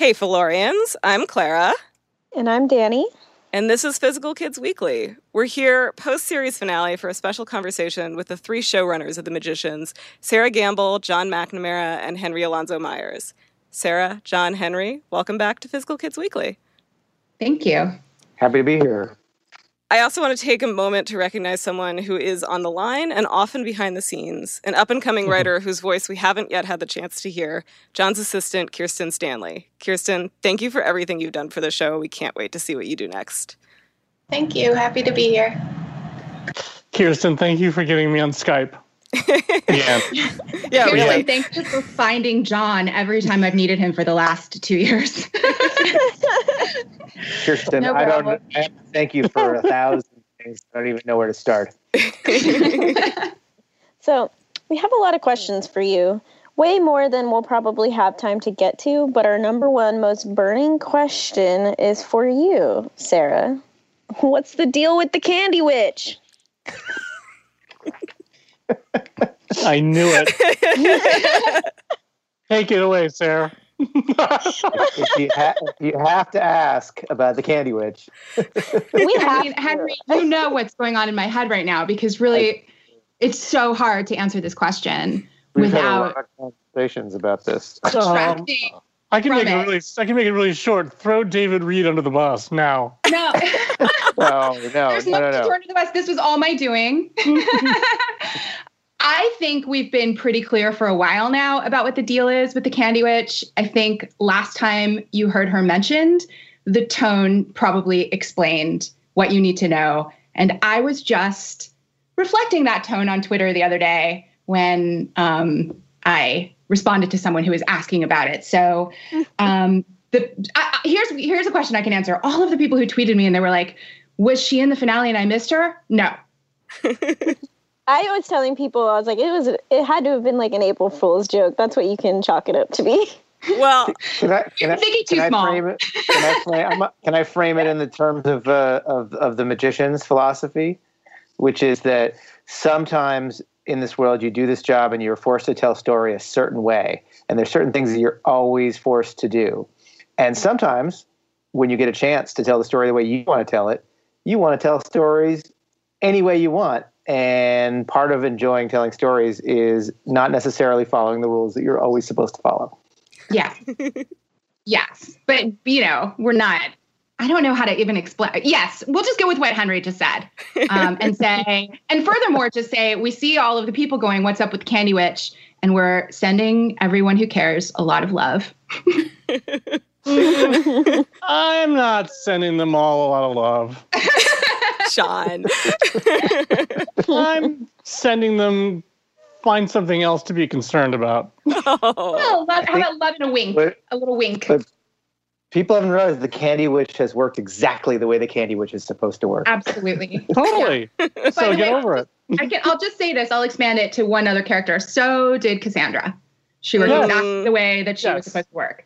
Hey, Fillorians, I'm Clara. And I'm Danny. And this is Physical Kids Weekly. We're here post series finale for a special conversation with the three showrunners of The Magicians Sarah Gamble, John McNamara, and Henry Alonso Myers. Sarah, John, Henry, welcome back to Physical Kids Weekly. Thank you. Happy to be here. I also want to take a moment to recognize someone who is on the line and often behind the scenes, an up and coming mm-hmm. writer whose voice we haven't yet had the chance to hear, John's assistant, Kirsten Stanley. Kirsten, thank you for everything you've done for the show. We can't wait to see what you do next. Thank you. Happy to be here. Kirsten, thank you for getting me on Skype. Yeah. yeah, Kirsten, really. thank you for finding John every time I've needed him for the last two years. Kirsten, No I don't. I thank you for a thousand things. I don't even know where to start. So, we have a lot of questions for you. Way more than we'll probably have time to get to, but our number one most burning question is for you, Sarah. What's the deal with the Candy Witch? I knew it. Take it away, Sarah. you ha- you have to ask about the Candy Witch, We I have mean. Henry, you know what's going on in my head right now because really, it's so hard to answer this question we've had a without lot of conversations about this. Um, attracting. I can make it it. really. I can make it really short. Throw David Reed under the bus now. No, No, no, there's no, no, no, turn to the west. This was all my doing. I think we've been pretty clear for a while now about what the deal is with the Candy Witch. I think last time you heard her mentioned, the tone probably explained what you need to know. And I was just reflecting that tone on Twitter the other day when um, I responded to someone who was asking about it. So um, the I, I- here's here's a question I can answer. All of the people who tweeted me and they were like, "Was she in the finale and I missed her?" No. I was telling people, I was like, it was, it had to have been like an April Fool's joke. That's what you can chalk it up to be. well, Can I, can I, thinking too small. frame it? Can I frame, can I frame it in the terms of, uh, of of the magician's philosophy, which is that sometimes in this world you do this job and you're forced to tell a story a certain way, and there's certain things that you're always forced to do, and sometimes when you get a chance to tell the story the way you want to tell it, you want to tell stories any way you want. And part of enjoying telling stories is not necessarily following the rules that you're always supposed to follow. Yeah. yes. But, you know, we're not, I don't know how to even explain. Yes. We'll just go with what Henry just said um, and say, and furthermore, just say, we see all of the people going, What's up with Candy Witch? And we're sending everyone who cares a lot of love. I'm not sending them all a lot of love. Sean. I'm sending them find something else to be concerned about. Oh. Well, love, how about love and a wink? A little wink. but- People haven't realized the Candy Witch has worked exactly the way the Candy Witch is supposed to work. Absolutely. Totally. so get way- over it. I can, I'll just say this. I'll expand it to one other character. So did Cassandra. She worked Yes. exactly the way that she was supposed to work.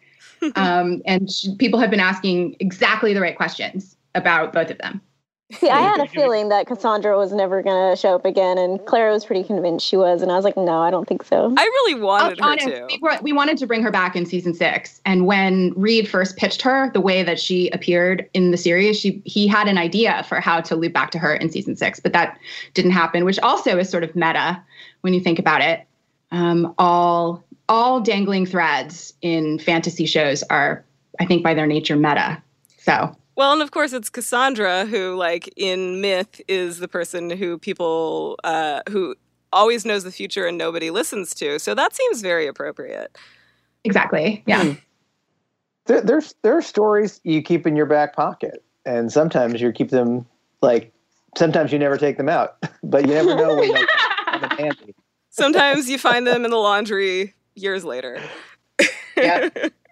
Um, and she, people have been asking exactly the right questions about both of them. See, I had a feeling that Cassandra was never going to show up again, and Clara was pretty convinced she was, and I was like, no, I don't think so. I really wanted I'll her honest, to. we, were- we wanted to bring her back in season six, and when Reed first pitched her, the way that she appeared in the series, she he had an idea for how to loop back to her in season six, but that didn't happen. Which also is sort of meta when you think about it. Um, all all dangling threads in fantasy shows are, I think, by their nature, meta. So Well, and of course, it's Cassandra who, like in myth, is the person who people uh, who always knows the future and nobody listens to. So that seems very appropriate. exactly, yeah. There, there's there are stories you keep in your back pocket, and sometimes you keep them like sometimes you never take them out, but you never know when they'll come handy. Sometimes you find them in the laundry years later. Yep.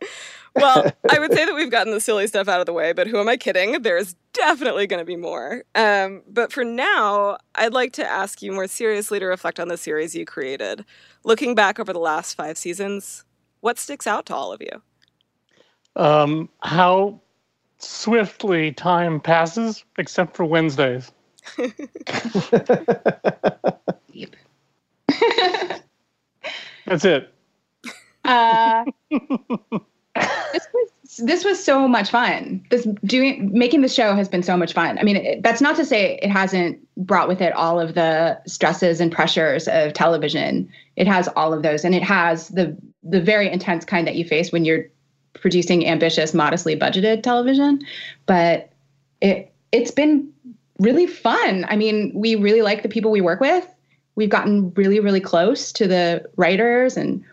well, I would say that we've gotten the silly stuff out of the way, but who am I kidding? There's definitely going to be more. Um, but for now, I'd like to ask you more seriously to reflect on the series you created. Looking back over the last five seasons, what sticks out to all of you? Um, how swiftly time passes, except for Wednesdays. Deep. That's it. Uh, this was this was so much fun. This doing making the show has been so much fun. I mean, it, that's not to say it hasn't brought with it all of the stresses and pressures of television. It has all of those, and it has the the very intense kind that you face when you're producing ambitious, modestly budgeted television. But it it's been really fun. I mean, we really like the people we work with. We've gotten really, really close to the writers and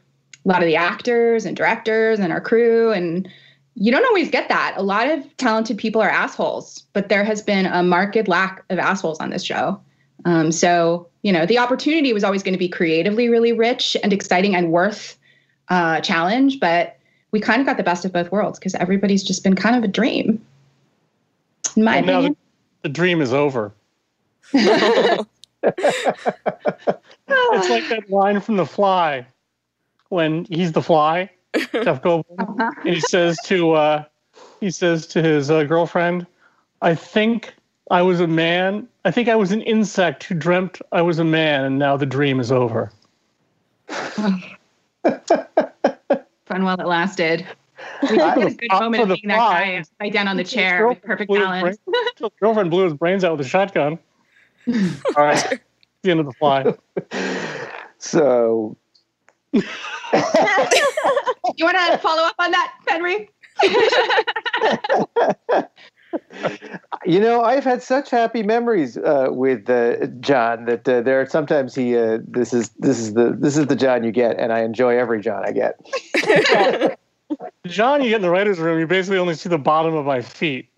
a lot of the actors and directors and our crew and you don't always get that. A lot of talented people are assholes, but there has been a marked lack of assholes on this show. Um, so, you know, the opportunity was always going to be creatively really rich and exciting and worth uh, challenge, but we kind of got the best of both worlds because everybody's just been kind of a dream. In my Well, opinion. the, the dream is over. It's like that line from The Fly when he's the fly, Jeff Goldblum, and he says to uh, he says to his uh, girlfriend, "I think I was a man. I think I was an insect who dreamt I was a man, and now the dream is over." Fun while it lasted. We did get a good moment of the being that fly. guy upside down on the chair with perfect balance. brain- girlfriend blew his brains out with a shotgun. All right, the end of the fly. So You want to follow up on that, Henry? You know, I've had such happy memories uh, with uh, John that uh, there are sometimes he uh, this is this is the this is the John you get, and I enjoy every John I get. John, you get in the writer's room, you basically only see the bottom of my feet.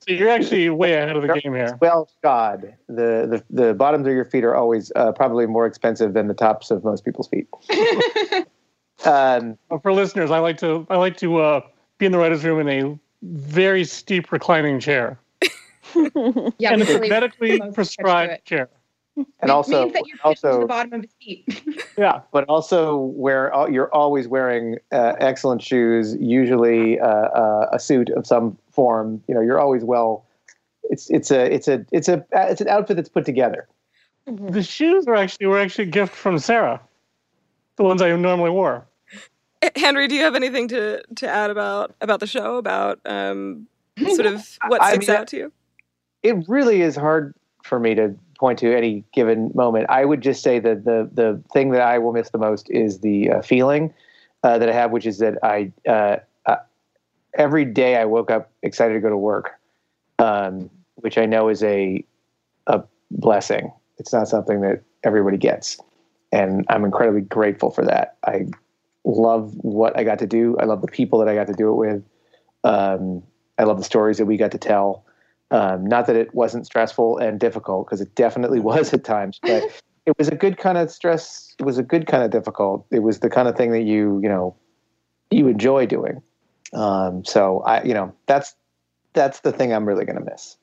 So you're actually way ahead of the game here. Well, God, the, the the bottoms of your feet are always uh, probably more expensive than the tops of most people's feet. Um, But for listeners, I like to I like to uh, be in the writer's room in a very steep reclining chair. Yeah, and it's a really- medically prescribed chair. and Which also, means that you're also, to the bottom of his feet. Yeah. but also where you're always wearing uh, excellent shoes, usually uh, uh, a suit of some form. You know, you're always well. It's it's a it's a it's a it's an outfit that's put together. The shoes are actually were actually a gift from Sarah. The ones I normally wore. Henry, do you have anything to, to add about about the show? About um, sort of what I sticks mean, out to you? it really is hard for me to point to any given moment. I would just say that the the thing that I will miss the most is the uh, feeling uh, that I have, which is that I uh, every day I woke up excited to go to work, um, which I know is a a blessing. It's not something that everybody gets, and I'm incredibly grateful for that. I love what I got to do. I love the people that I got to do it with. Um, I love the stories that we got to tell. Um, not that it wasn't stressful and difficult, because it definitely was at times, but it was a good kind of stress. It was a good kind of difficult. It was the kind of thing that you, you know, you enjoy doing. Um, so I, you know, that's that's the thing I'm really going to miss.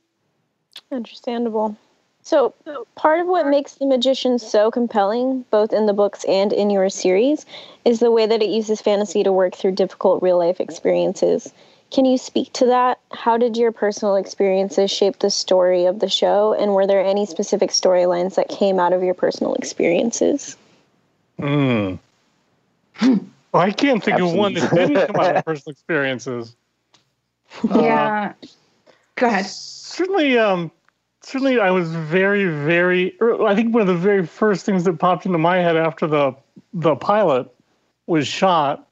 Understandable. So, part of what makes The Magician so compelling, both in the books and in your series, is the way that it uses fantasy to work through difficult real life experiences. Can you speak to that? How did your personal experiences shape the story of the show? And were there any specific storylines that came out of your personal experiences? Hmm. Well, I can't think of one that Absolutely. didn't come out of personal experiences. yeah. Go ahead. Certainly, um, certainly, I was very, very. er, I think one of the very first things that popped into my head after the the pilot was shot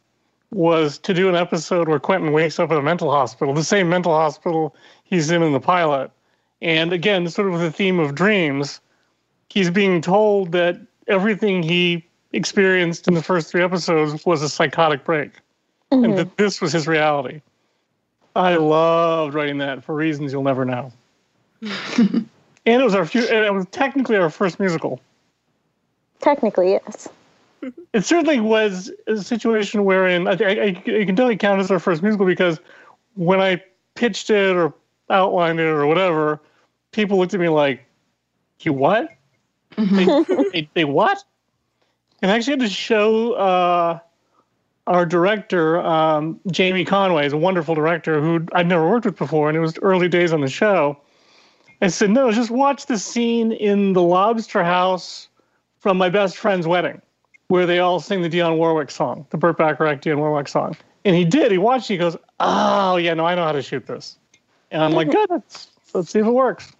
was to do an episode where Quentin wakes up at a mental hospital, the same mental hospital he's in in the pilot, and again, sort of the theme of dreams. He's being told that everything he experienced in the first three episodes was a psychotic break, and mm-hmm. that this was his reality. I loved writing that for reasons you'll never know. and it was our few, and it was technically our first musical. Technically, yes. It certainly was a situation wherein I, I, I you can definitely count as our first musical because when I pitched it or outlined it or whatever, people looked at me like, "You what? Mm-hmm. They, they, they what?" And I actually had to show uh, our director, um, Jamie Conway, is a wonderful director who I'd never worked with before, and it was early days on the show. I said, "No, just watch the scene in the Lobster House from my best friend's wedding." where they all sing the Dionne Warwick song, the Burt Bacharach Dionne Warwick song. And he did. He watched. He goes, "Oh yeah, no, I know how to shoot this." And I'm like, "Good. Let's let's see if it works."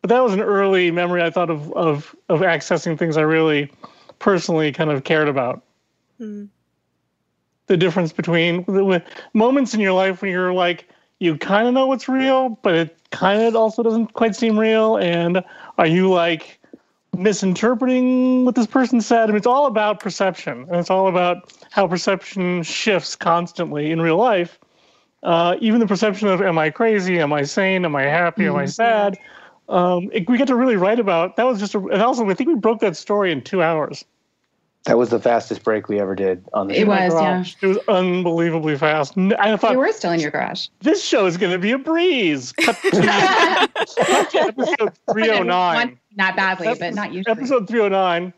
But that was an early memory I thought of of of accessing things I really personally kind of cared about. Hmm. The difference between the, moments in your life when you're like you kind of know what's real, but it kind of also doesn't quite seem real. And are you like misinterpreting what this person said? I mean, it's all about perception, and it's all about how perception shifts constantly in real life. Uh, even the perception of am I crazy? Am I sane? Am I happy? Am I sad? Um, it, we get to really write about that was just a, and also I think we broke that story in two hours. That was the fastest break we ever did on the It show. was, yeah. It was unbelievably fast. I thought We were still in your garage. this show is going to be a breeze. Cut to, episode 309. Not badly, but not usually. Episode 309,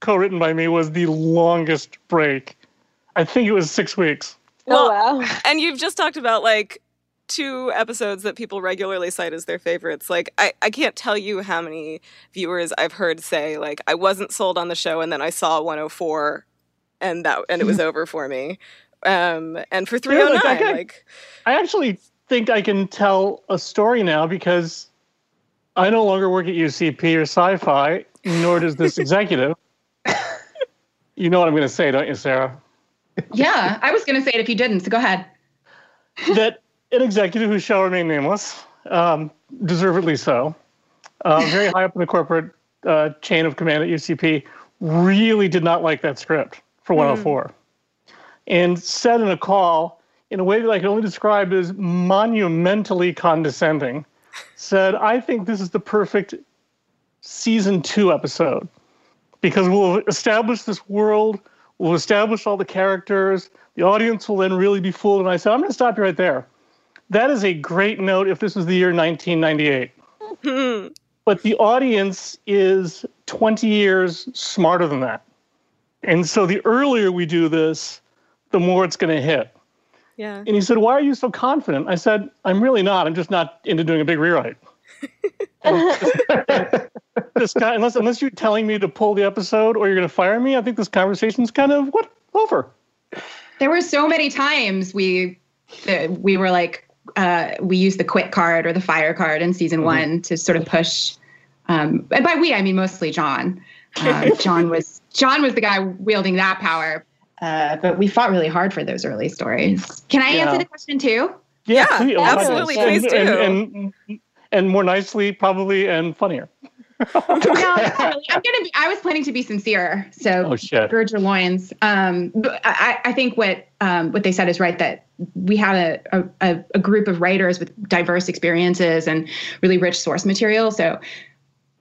co-written by me, was the longest break. I think it was six weeks. oh wow. and you've just talked about like two episodes that people regularly cite as their favorites. Like I, I can't tell you how many viewers I've heard say like I wasn't sold on the show and then I saw 104 and that and it was over for me. Um and for Yeah, like, 309 okay. like I actually think I can tell a story now because I no longer work at UCP or Syfy, nor does this executive. you know what I'm going to say, don't you, Sarah? Yeah, I was going to say it if you didn't, so go ahead. that an executive who shall remain nameless, um, deservedly so, uh, very high up in the corporate uh, chain of command at UCP, really did not like that script for 104, and said in a call in a way that I can only describe as monumentally condescending, said, "I think this is the perfect season two episode because we'll establish this world." We'll establish all the characters. The audience will then really be fooled. And I said, I'm going to stop you right there. That is a great note if this was the year 1998. hmm, But the audience is 20 years smarter than that. And so the earlier we do this, the more it's going to hit. yeah. And he said, Why are you so confident? I said, I'm really not. I'm just not into doing a big rewrite. this guy, unless unless you're telling me to pull the episode or you're going to fire me, I think this conversation's kind of what over. There were so many times we uh, we were like uh, we used the quit card or the fire card in season one to sort of push. Um, and by we, I mean mostly John. Uh, John was John was the guy wielding that power. Uh, but we fought really hard for those early stories. Can I Yeah. answer the question too? Yeah, please- absolutely, and- please do. And, and, and more nicely, probably, and funnier. no, really. I'm gonna be. I was planning to be sincere, so Oh shit! gird your loins. Um, but I, I think what um, what they said is right that we have a, a a group of writers with diverse experiences and really rich source material. So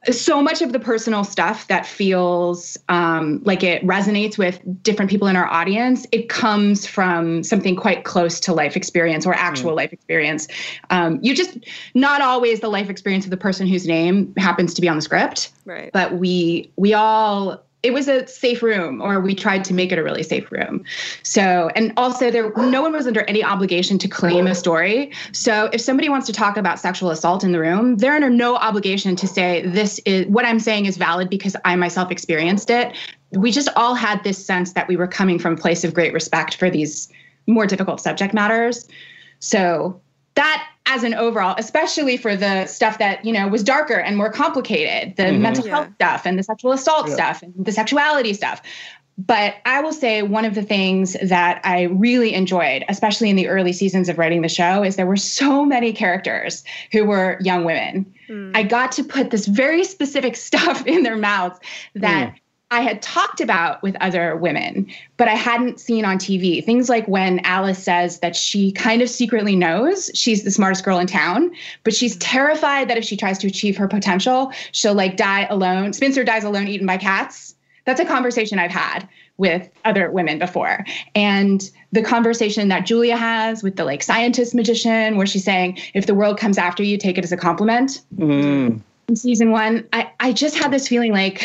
so much of the personal stuff that feels um, like it resonates with different people in our audience, it comes from something quite close to life experience or actual life experience. Um, you just not always the life experience of the person whose name happens to be on the script Right. but we we all it was a safe room or we tried to make it a really safe room. So and also there no one was under any obligation to claim a story. So if somebody wants to talk about sexual assault in the room they're under no obligation to say this is what i'm saying is valid because i myself experienced it. We just all had this sense that we were coming from a place of great respect for these more difficult subject matters. So that as an overall, especially for the stuff that, you know, was darker and more complicated, the Mhm. mental Yeah. health stuff and the sexual assault Yeah. stuff and the sexuality stuff. But I will say one of the things that I really enjoyed, especially in the early seasons of writing the show, is there were so many characters who were young women. Hmm. I got to put this very specific stuff in their mouths that I had talked about with other women, but I hadn't seen on TV. Things like when Alice says that she kind of secretly knows she's the smartest girl in town, but she's terrified that if she tries to achieve her potential, she'll like die alone. Spencer dies alone, eaten by cats. That's a conversation I've had with other women before. And the conversation that Julia has with the like scientist magician, where she's saying, if the world comes after you, take it as a compliment Mm. in season one, I, I just had this feeling like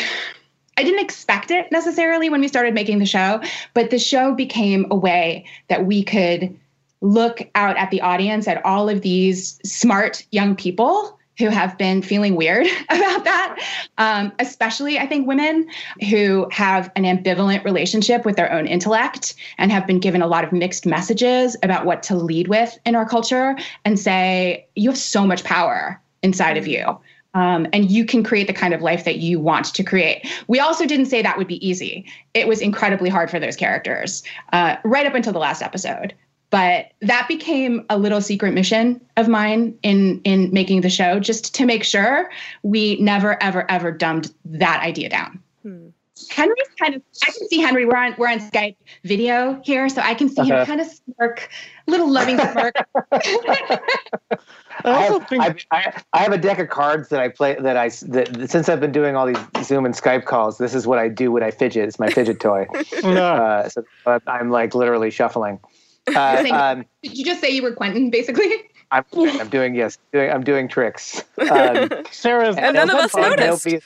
I didn't expect it necessarily when we started making the show, but the show became a way that we could look out at the audience at all of these smart young people who have been feeling weird about that, um, especially I think women who have an ambivalent relationship with their own intellect and have been given a lot of mixed messages about what to lead with in our culture and say, you have so much power inside of you. Um, and you can create the kind of life that you want to create. We also didn't say that would be easy. It was incredibly hard for those characters, uh, right up until the last episode but that became a little secret mission of mine in in making the show just to make sure we never ever ever dumbed that idea down hmm. henry's kind of i can see henry we're on we're on skype video here so i can see uh-huh. him kind of smirk little loving smirk I have, think- I, I, have a deck of cards that I play that I that since I've been doing all these Zoom and Skype calls. This is what I do when I fidget. It's my fidget toy. uh, so I'm like literally shuffling. Uh, um, did you just say you were Quentin, basically? I'm, I'm doing yes, doing, I'm doing tricks. Um, Sarah's and none of us noticed. uh,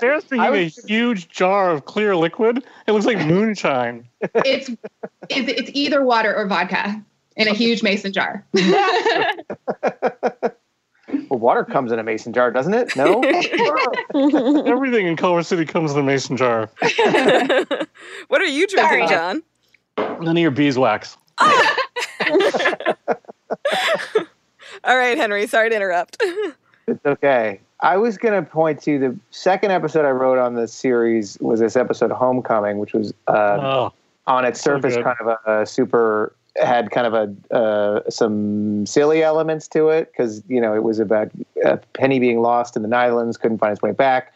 Sarah's drinking was, a huge jar of clear liquid. It looks like moonshine. It's it's, it's either water or vodka in a huge mason jar. Well, water comes in a mason jar, doesn't it? No. Everything in Culver City comes in a mason jar. what are you drinking, Sorry. John? None of your beeswax. All right, Henry. Sorry to interrupt. it's okay. I was going to point to the second episode I wrote on this series was this episode Homecoming, which was uh, oh, on its surface so kind of a, a super had kind of a uh, some silly elements to it because you know it was about Penny being lost in the Netherlands, couldn't find his way back,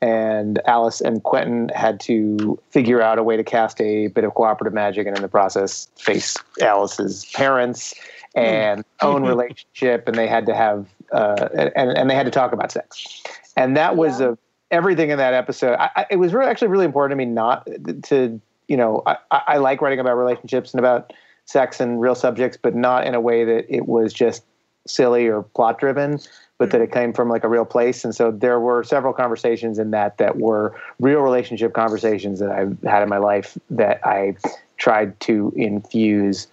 and Alice and Quentin had to figure out a way to cast a bit of cooperative magic, and in the process face Alice's parents and mm. own relationship, and they had to have uh, and and they had to talk about sex, and that was yeah. a everything in that episode. I, I, it was really, actually really important to me not to you know I, I like writing about relationships and about sex and real subjects, but not in a way that it was just silly or plot driven, but that it came from like a real place. And so there were several conversations in that that were real relationship conversations that I've had in my life that I tried to infuse,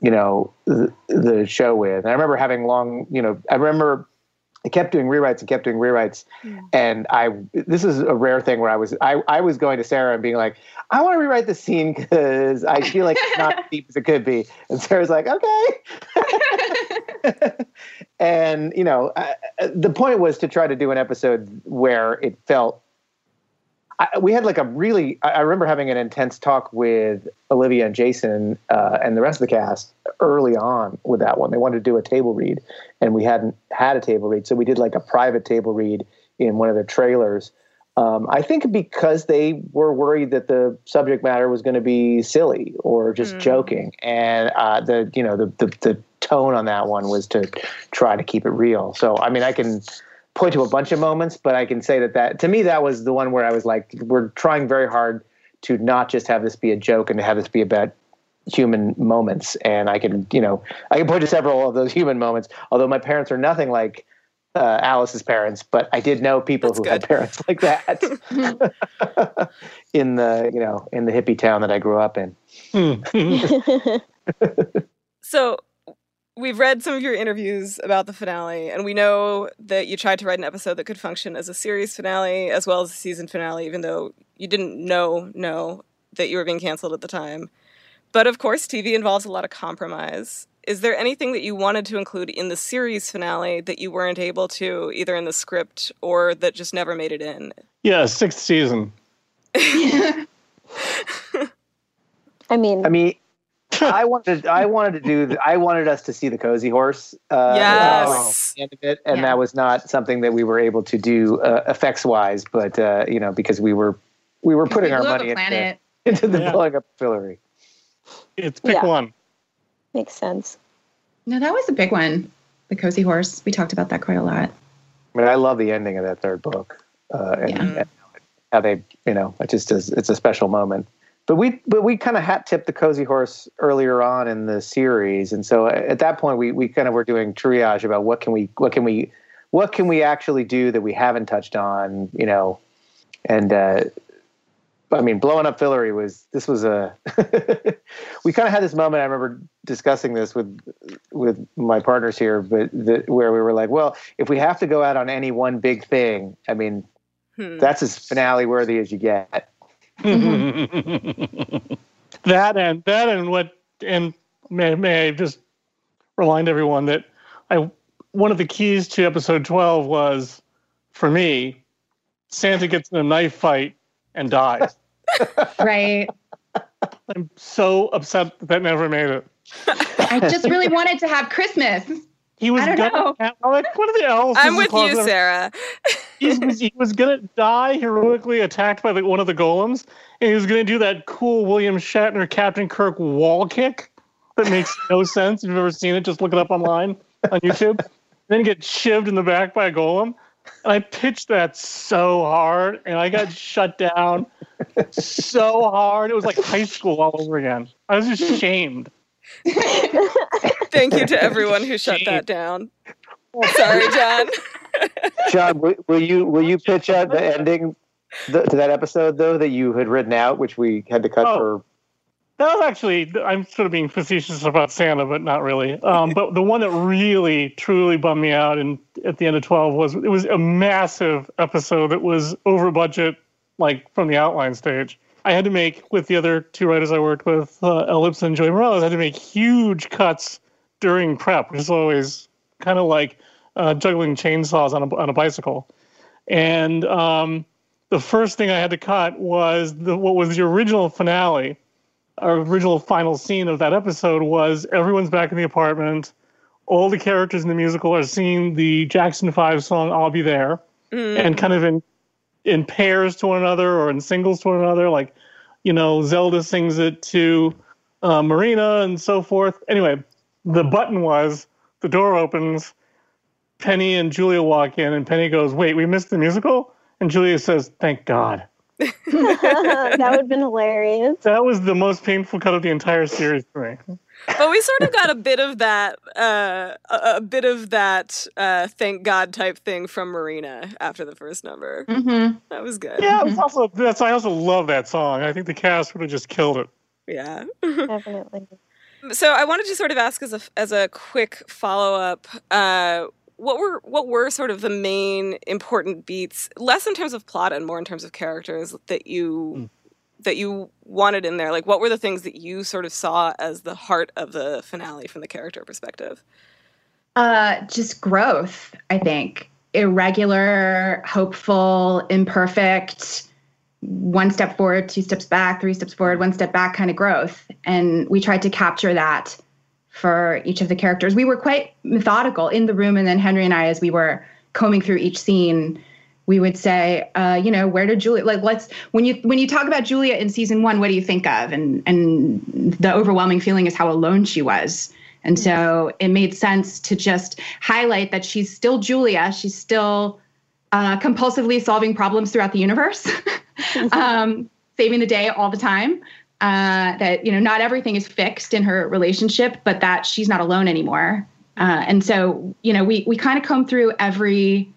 you know, the, the show with. And I remember having long, you know, I remember I kept doing rewrites and kept doing rewrites. Yeah. And I, this is a rare thing where I was, I, I was going to Sarah and being like, I want to rewrite the scene because I feel like it's not as deep as it could be. And Sarah's like, okay. and, you know, I, the point was to try to do an episode where it felt I, we had like a really I remember having an intense talk with Olivia and Jason uh, and the rest of the cast early on with that one. They wanted to do a table read, and we hadn't had a table read, so we did like a private table read in one of the trailers. Um, I think because they were worried that the subject matter was going to be silly or just mm. joking, and uh, the you know the, the the tone on that one was to try to keep it real. So I mean, I can point to a bunch of moments, but I can say that that to me that was the one where I was like, we're trying very hard to not just have this be a joke and to have this be about human moments. And I can, you know, I can point to several of those human moments. Although my parents are nothing like uh, Alice's parents, but I did know people That's who good. had parents like that in the, you know, in the hippie town that I grew up in. so we've read some of your interviews about the finale, and we know that you tried to write an episode that could function as a series finale as well as a season finale, even though you didn't know know that you were being canceled at the time. But of course, TV involves a lot of compromise. Is there anything that you wanted to include in the series finale that you weren't able to, either in the script or that just never made it in? Yeah, sixth season. I mean, I mean, I wanted I wanted to do the, I wanted us to see the cozy horse uh, yes. end of it, and yeah. that was not something that we were able to do uh, effects wise, but uh, you know because we were we were putting we our money into, into the yeah. blowing up Fillory. It's pick yeah. one. Makes sense. No, that was a big one. The cozy horse. We talked about that quite a lot. I mean, I love the ending of that third book, uh, and, and how they you know it just is it's a special moment but we but we kind of hat tipped the cozy horse earlier on in the series and so at that point we we kind of were doing triage about what can we what can we what can we actually do that we haven't touched on you know and uh, I mean, blowing up Fillory was this was a. we kind of had this moment. I remember discussing this with with my partners here, but the, where we were like, well, if we have to go out on any one big thing, I mean, Hmm. that's as finale worthy as you get. Mm-hmm. that and that and what and may, may I just remind everyone that I one of the keys to episode 12 was for me Santa gets in a knife fight and dies. Right. I'm so upset that, that never made it. I just really wanted to have Christmas. He was gonna. I'm like, what are the elves? I'm with you, enough. Sarah. he was, he was gonna die heroically attacked by like one of the golems, and he was gonna do that cool William Shatner Captain Kirk wall kick that makes no sense. If you've ever seen it, just look it up online on YouTube. then get shivved in the back by a golem. And I pitched that so hard, and I got shut down so hard. It was like high school all over again. I was just ashamed. Thank you to everyone who shut that down. Sorry, John. John, will, will you will you pitch out the ending th- to that episode though that you had written out, which we had to cut Oh. for? That was actually, I'm sort of being facetious about Santa, but not really. Um, but the one that really, truly bummed me out and at the end of 12 was it was a massive episode that was over budget, like from the outline stage. I had to make, with the other two writers I worked with, uh, Ellipse and Joey Morales, I had to make huge cuts during prep, which is always kind of like uh, juggling chainsaws on a, on a bicycle. And um, the first thing I had to cut was the, what was the original finale our original final scene of that episode was everyone's back in the apartment. All the characters in the musical are singing the Jackson Five song "I'll Be There" Mm. and kind of in in pairs to one another or in singles to one another. Like, you know, Zelda sings it to uh, Marina and so forth. Anyway, the button was the door opens, Penny and Julia walk in, and Penny goes, "Wait, we missed the musical," and Julia says, "Thank God." that would have been hilarious. That was the most painful cut of the entire series for me. but we sort of got a bit of that, uh, a, a bit of that, uh, thank God type thing from Marina after the first number. hmm That was good. Yeah, it's also that's I also love that song. I think the cast would have just killed it. Yeah. Definitely. So I wanted to sort of ask as a as a quick follow up, uh, what were what were sort of the main important beats, less in terms of plot and more in terms of characters that you that you wanted in there? Like, what were the things that you sort of saw as the heart of the finale from the character perspective? Uh, just growth, I think. Irregular, hopeful, imperfect, one step forward, two steps back, three steps forward, one step back kind of growth. And we tried to capture that for each of the characters. We were quite methodical in the room, and then Henry and I, as we were combing through each scene, we would say, uh, you know, where did Julia like let's when you when you talk about Julia in season one, what do you think of? And and the overwhelming feeling is how alone she was. And so it made sense to just highlight that she's still Julia. She's still uh, compulsively solving problems throughout the universe, um, saving the day all the time. Uh, that you know, not everything is fixed in her relationship, but that she's not alone anymore. Uh, and so you know, we we kind of come through every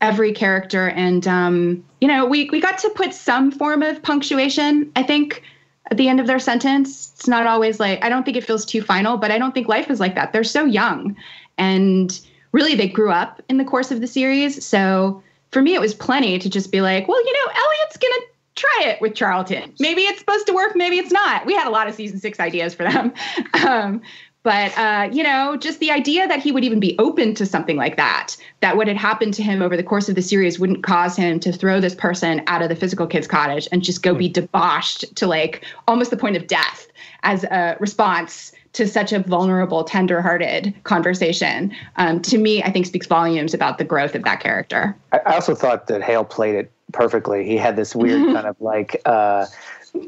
every character, and um, you know, we we got to put some form of punctuation. I think at the end of their sentence. It's not always like, I don't think it feels too final, but I don't think life is like that. They're so young. And really, they grew up in the course of the series. So for me, it was plenty to just be like, well, you know, Eliot's going to try it with Charlton. Maybe it's supposed to work, maybe it's not. We had a lot of season six ideas for them. Um, but uh, you know, just the idea that he would even be open to something like that, that what had happened to him over the course of the series wouldn't cause him to throw this person out of the physical kids cottage and just go be debauched to like almost the point of death as a response to such a vulnerable, tender-hearted conversation. Um, to me, I think speaks volumes about the growth of that character. I I also thought that Hale played it perfectly. He had this weird kind of like, uh,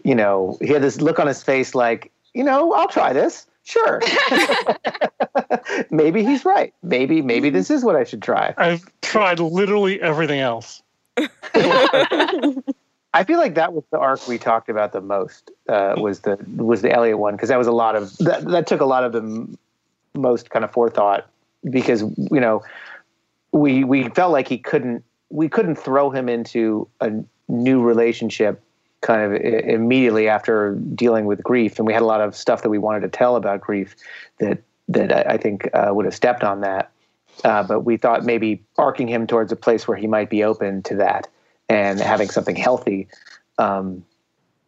you know, he had this look on his face like, you know, I'll try this. Sure. maybe he's right. Maybe maybe this is what I should try. I've tried literally everything else. I feel like that was the arc we talked about the most. Uh, was the was the Eliot one because that was a lot of that. That took a lot of the m- most kind of forethought because you know we we felt like he couldn't we couldn't throw him into a new relationship kind of immediately after dealing with grief, and we had a lot of stuff that we wanted to tell about grief that that I, think uh, would have stepped on that. Uh, but we thought maybe arcing him towards a place where he might be open to that and having something healthy, um,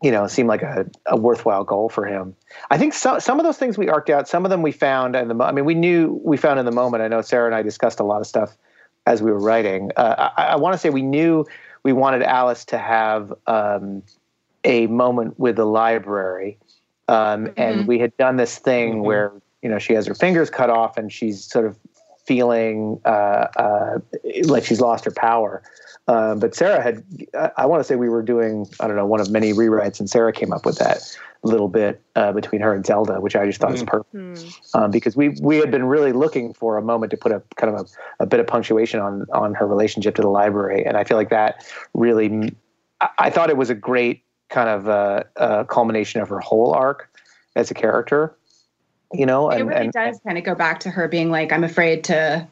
you know, seemed like a, a, worthwhile goal for him. I think some some of those things we arced out, some of them we found in the. I mean, we knew we found in the moment. I know Sarah and I discussed a lot of stuff as we were writing. Uh, I, I want to say we knew we wanted Alice to have um, a moment with the library, um, mm-hmm. and we had done this thing mm-hmm. where you know she has her fingers cut off and she's sort of feeling uh, uh, like she's lost her power. Um, but Sarah had, I, I want to say we were doing, I don't know, one of many rewrites, and Sarah came up with that little bit uh, between her and Zelda, which I just thought mm. was perfect. Mm. Um, because we we had been really looking for a moment to put a kind of a, a, bit of punctuation on on her relationship to the library, and I feel like that really, I, I thought it was a great kind of uh, uh, culmination of her whole arc as a character. You know, and, it really and, does kind of go back to her being like, I'm afraid to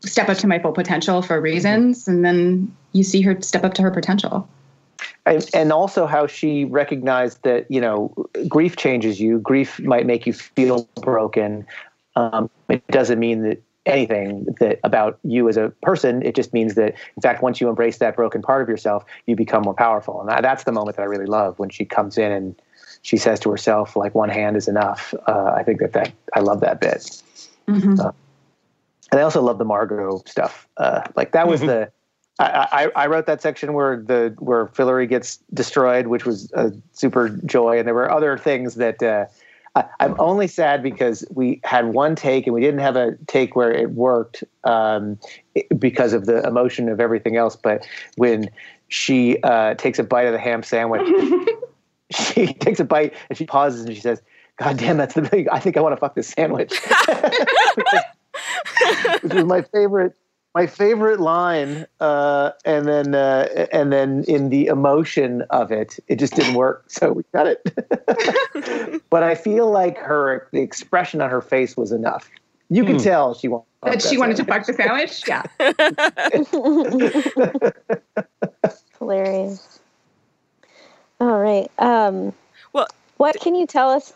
step up to my full potential for reasons, and then you see her step up to her potential. And also how she recognized that you know grief changes you. Grief might make you feel broken. Um, it doesn't mean that anything that about you as a person. It just means that in fact once you embrace that broken part of yourself you become more powerful. And that, that's the moment that i really love when she comes in and she says to herself like one hand is enough. Uh, i think that that i love that bit. Mm-hmm. uh, and i also love the margot stuff uh, like that was mm-hmm. the I, I, wrote that section where the where Fillory gets destroyed, which was a super joy, and there were other things that uh, I, am only sad because we had one take and we didn't have a take where it worked um, because of the emotion of everything else. But when she uh, takes a bite of the ham sandwich, she takes a bite and she pauses and she says, "God damn, that's the big. I think I want to fuck this sandwich." which was my favorite my favorite line, uh, and then uh, and then in the emotion of it, it just didn't work, so we cut it. but I feel like her the expression on her face was enough. You could mm. tell she wanted that she wanted sandwich. to fuck the sandwich. Yeah, hilarious. All right. Um, well, what can you tell us?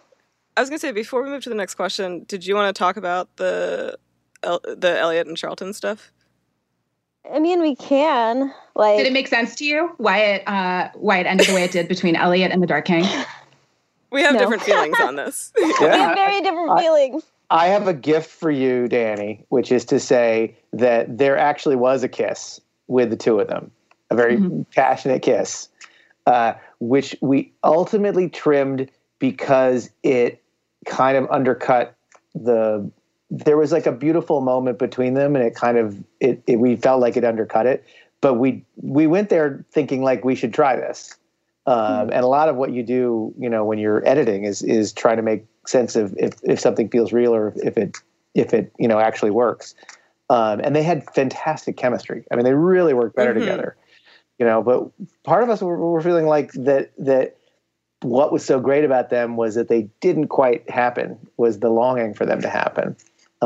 I was gonna say before we move to the next question, did you want to talk about the the Eliot and Charlton stuff? I mean, we can. Like, did it make sense to you why it uh, why it ended the way it did between Eliot and the Dark King? We have no. different feelings on this. yeah. We have very different I, feelings. I have a gift for you, Danny, which is to say that there actually was a kiss with the two of them, a very mm-hmm. passionate kiss, uh, which we ultimately trimmed because it kind of undercut the there was like a beautiful moment between them and it kind of it, it, we felt like it undercut it but we we went there thinking like we should try this um, mm-hmm. and a lot of what you do you know when you're editing is is trying to make sense of if, if something feels real or if it if it you know actually works um, and they had fantastic chemistry i mean they really worked better mm-hmm. together you know but part of us were, were feeling like that that what was so great about them was that they didn't quite happen was the longing for them to happen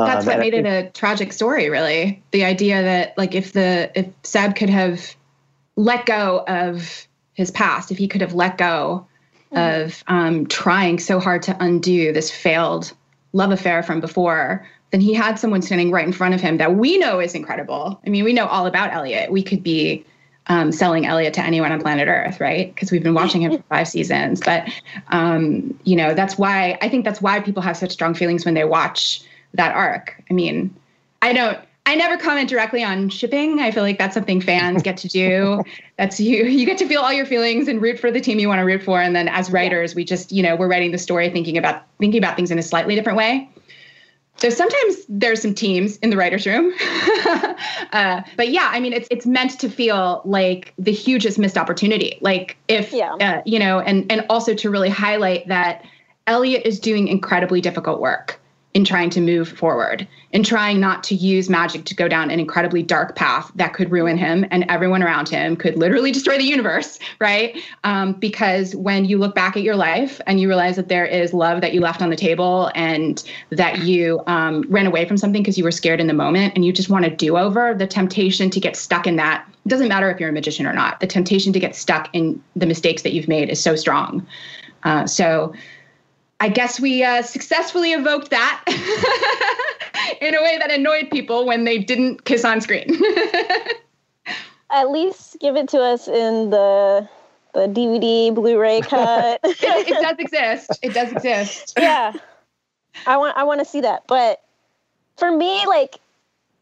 that's um, what made think, it a tragic story, really. The idea that like if the if Seb could have let go of his past, if he could have let go mm-hmm. of um, trying so hard to undo this failed love affair from before, then he had someone standing right in front of him that we know is incredible. I mean, we know all about Eliot. We could be um, selling Eliot to anyone on planet Earth, right? Because we've been watching him for five seasons. But um, you know, that's why I think that's why people have such strong feelings when they watch that arc. I mean, I don't I never comment directly on shipping. I feel like that's something fans get to do. That's you you get to feel all your feelings and root for the team you want to root for and then as writers, we just, you know, we're writing the story thinking about thinking about things in a slightly different way. So sometimes there's some teams in the writers' room, uh, but yeah, I mean, it's it's meant to feel like the hugest missed opportunity. Like if yeah. uh, you know, and and also to really highlight that Eliot is doing incredibly difficult work in trying to move forward, in trying not to use magic to go down an incredibly dark path that could ruin him and everyone around him, could literally destroy the universe, right? Um, because when you look back at your life and you realize that there is love that you left on the table and that you um, ran away from something because you were scared in the moment and you just want a do over, the temptation to get stuck in that it doesn't matter if you're a magician or not. The temptation to get stuck in the mistakes that you've made is so strong. Uh, so I guess we uh, successfully evoked that in a way that annoyed people when they didn't kiss on screen. At least give it to us in the the DVD Blu-ray cut. it, it does exist. It does exist. yeah, I want I want to see that. But for me, like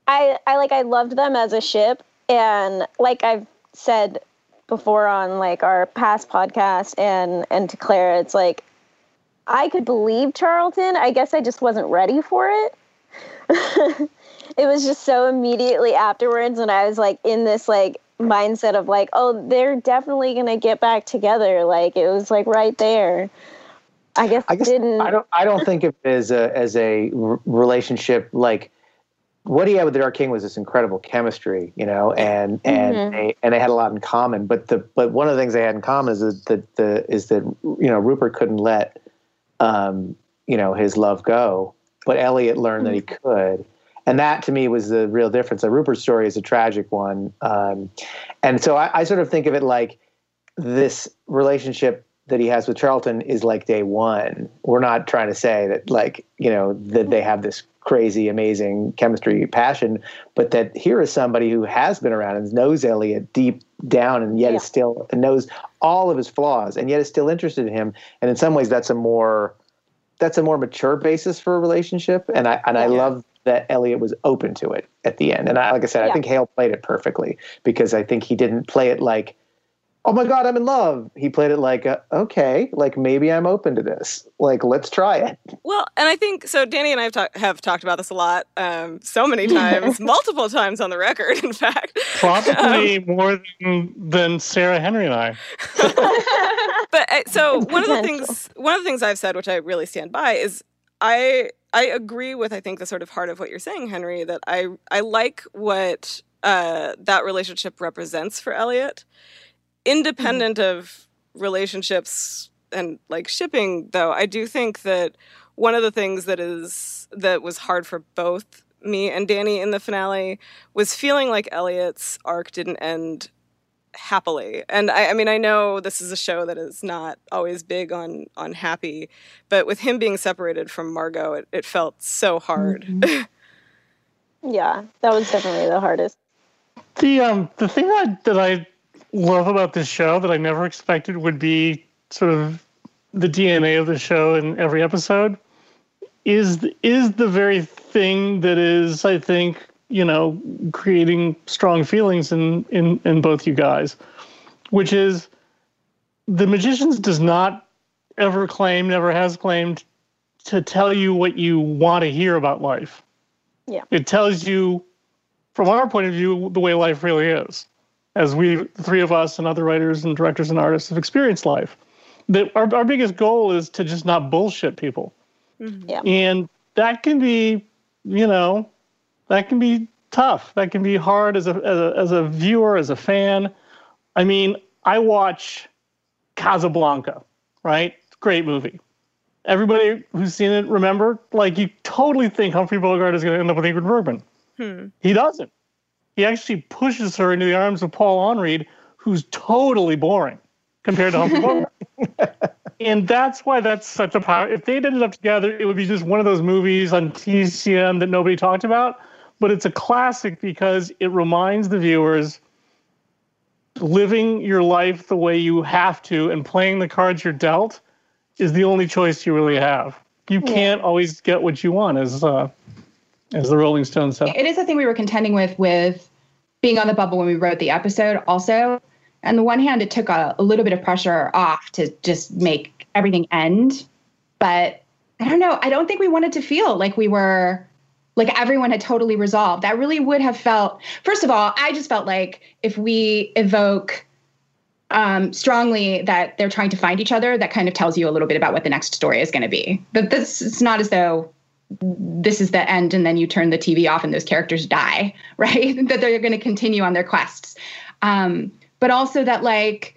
I I like I loved them as a ship, and like I've said before on like our past podcast and and to Claire, it's like I could believe Charlton. I guess I just wasn't ready for it. it was just so immediately afterwards, and I was like in this like mindset of like, oh, they're definitely gonna get back together. Like it was like right there. I guess, I guess didn't. I don't. I don't think of it as a as a r- relationship like what he had with the Dark King was this incredible chemistry, you know, and and Mhm. they and they had a lot in common. But the but one of the things they had in common is that the, the is that you know Rupert couldn't let um, you know his love go, but Eliot learned that he could, and that to me was the real difference. The Rupert story is a tragic one, um, and so I, I sort of think of it like this relationship that he has with Charlton is like day one. We're not trying to say that like, you know, that they have this crazy, amazing chemistry passion, but that here is somebody who has been around and knows Eliot deep down and yet Yeah. is still knows all of his flaws and yet is still interested in him. And in some ways that's a more that's a more mature basis for a relationship. And I and I Yeah. love that Eliot was open to it at the end. And I, like I said, I think Hale played it perfectly because I think he didn't play it like oh my god i'm in love he played it like uh, okay like maybe i'm open to this like let's try it Well, and I think so. Danny and I have, talk, have talked about this a lot, um, so many times, multiple times on the record. In fact, Probably more than, than Sera Henry and I. but uh, so one of the things one of the things I've said, which I really stand by, is I I agree with I think the sort of heart of what you're saying, Henry. That I I like what uh, that relationship represents for Eliot, independent of relationships and like shipping. Though I do think that one of the things that is that was hard for both me and Danny in the finale was feeling like Eliot's arc didn't end happily. And I, I mean, I know this is a show that is not always big on on happy, but with him being separated from Margot, it, it felt so hard. yeah, that was definitely the hardest. The um the thing that that I love about this show that I never expected would be sort of the DNA of the show in every episode is is the very thing that is I think you know creating strong feelings in in in both you guys, which is the magicians does not ever claim, never has claimed to tell you what you want to hear about life. Yeah. It tells you from our point of view, the way life really is, as we, three of us and other writers and directors and artists have experienced life. That our, our biggest goal is to just not bullshit people. Yeah. And that can be, you know, that can be tough. That can be hard as a, as a, as a viewer, as a fan. I mean, I watch Casablanca, right? Great movie. Everybody who's seen it, remember, like you totally think Humphrey Bogart is going to end up with Ingrid Bergman. Hmm. He doesn't. He actually pushes her into the arms of Paul Henreid, who's totally boring compared to Humphrey Bogart. and that's why that's such a power. If they'd ended up together, it would be just one of those movies on TCM that nobody talked about. But it's a classic because it reminds the viewers living your life the way you have to and playing the cards you're dealt is the only choice you really have. You can't always get what you want, as uh, as the Rolling Stones said. it is a thing we were contending with with being on the bubble when we wrote the episode also. On the one hand it took a, a little bit of pressure off to just make everything end but i don't know. I don't think we wanted to feel like we were like everyone had totally resolved. That really would have felt first of all i just felt like if we evoke um, strongly that they're trying to find each other that kind of tells you a little bit about what the next story is going to be. But this it's not as though this is the end and then you turn the tv off and those characters die right? That they're going to continue on their quests. Um, but also that like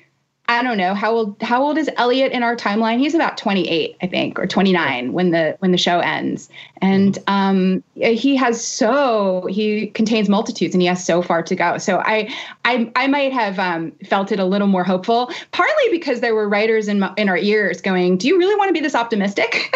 I don't know how old how old is Eliot in our timeline? He's about 28, I think, or 29 when the when the show ends. And um, he has so he contains multitudes, and he has so far to go. So I I I might have um, felt it a little more hopeful, partly because there were writers in my, in our ears going, "Do you really want to be this optimistic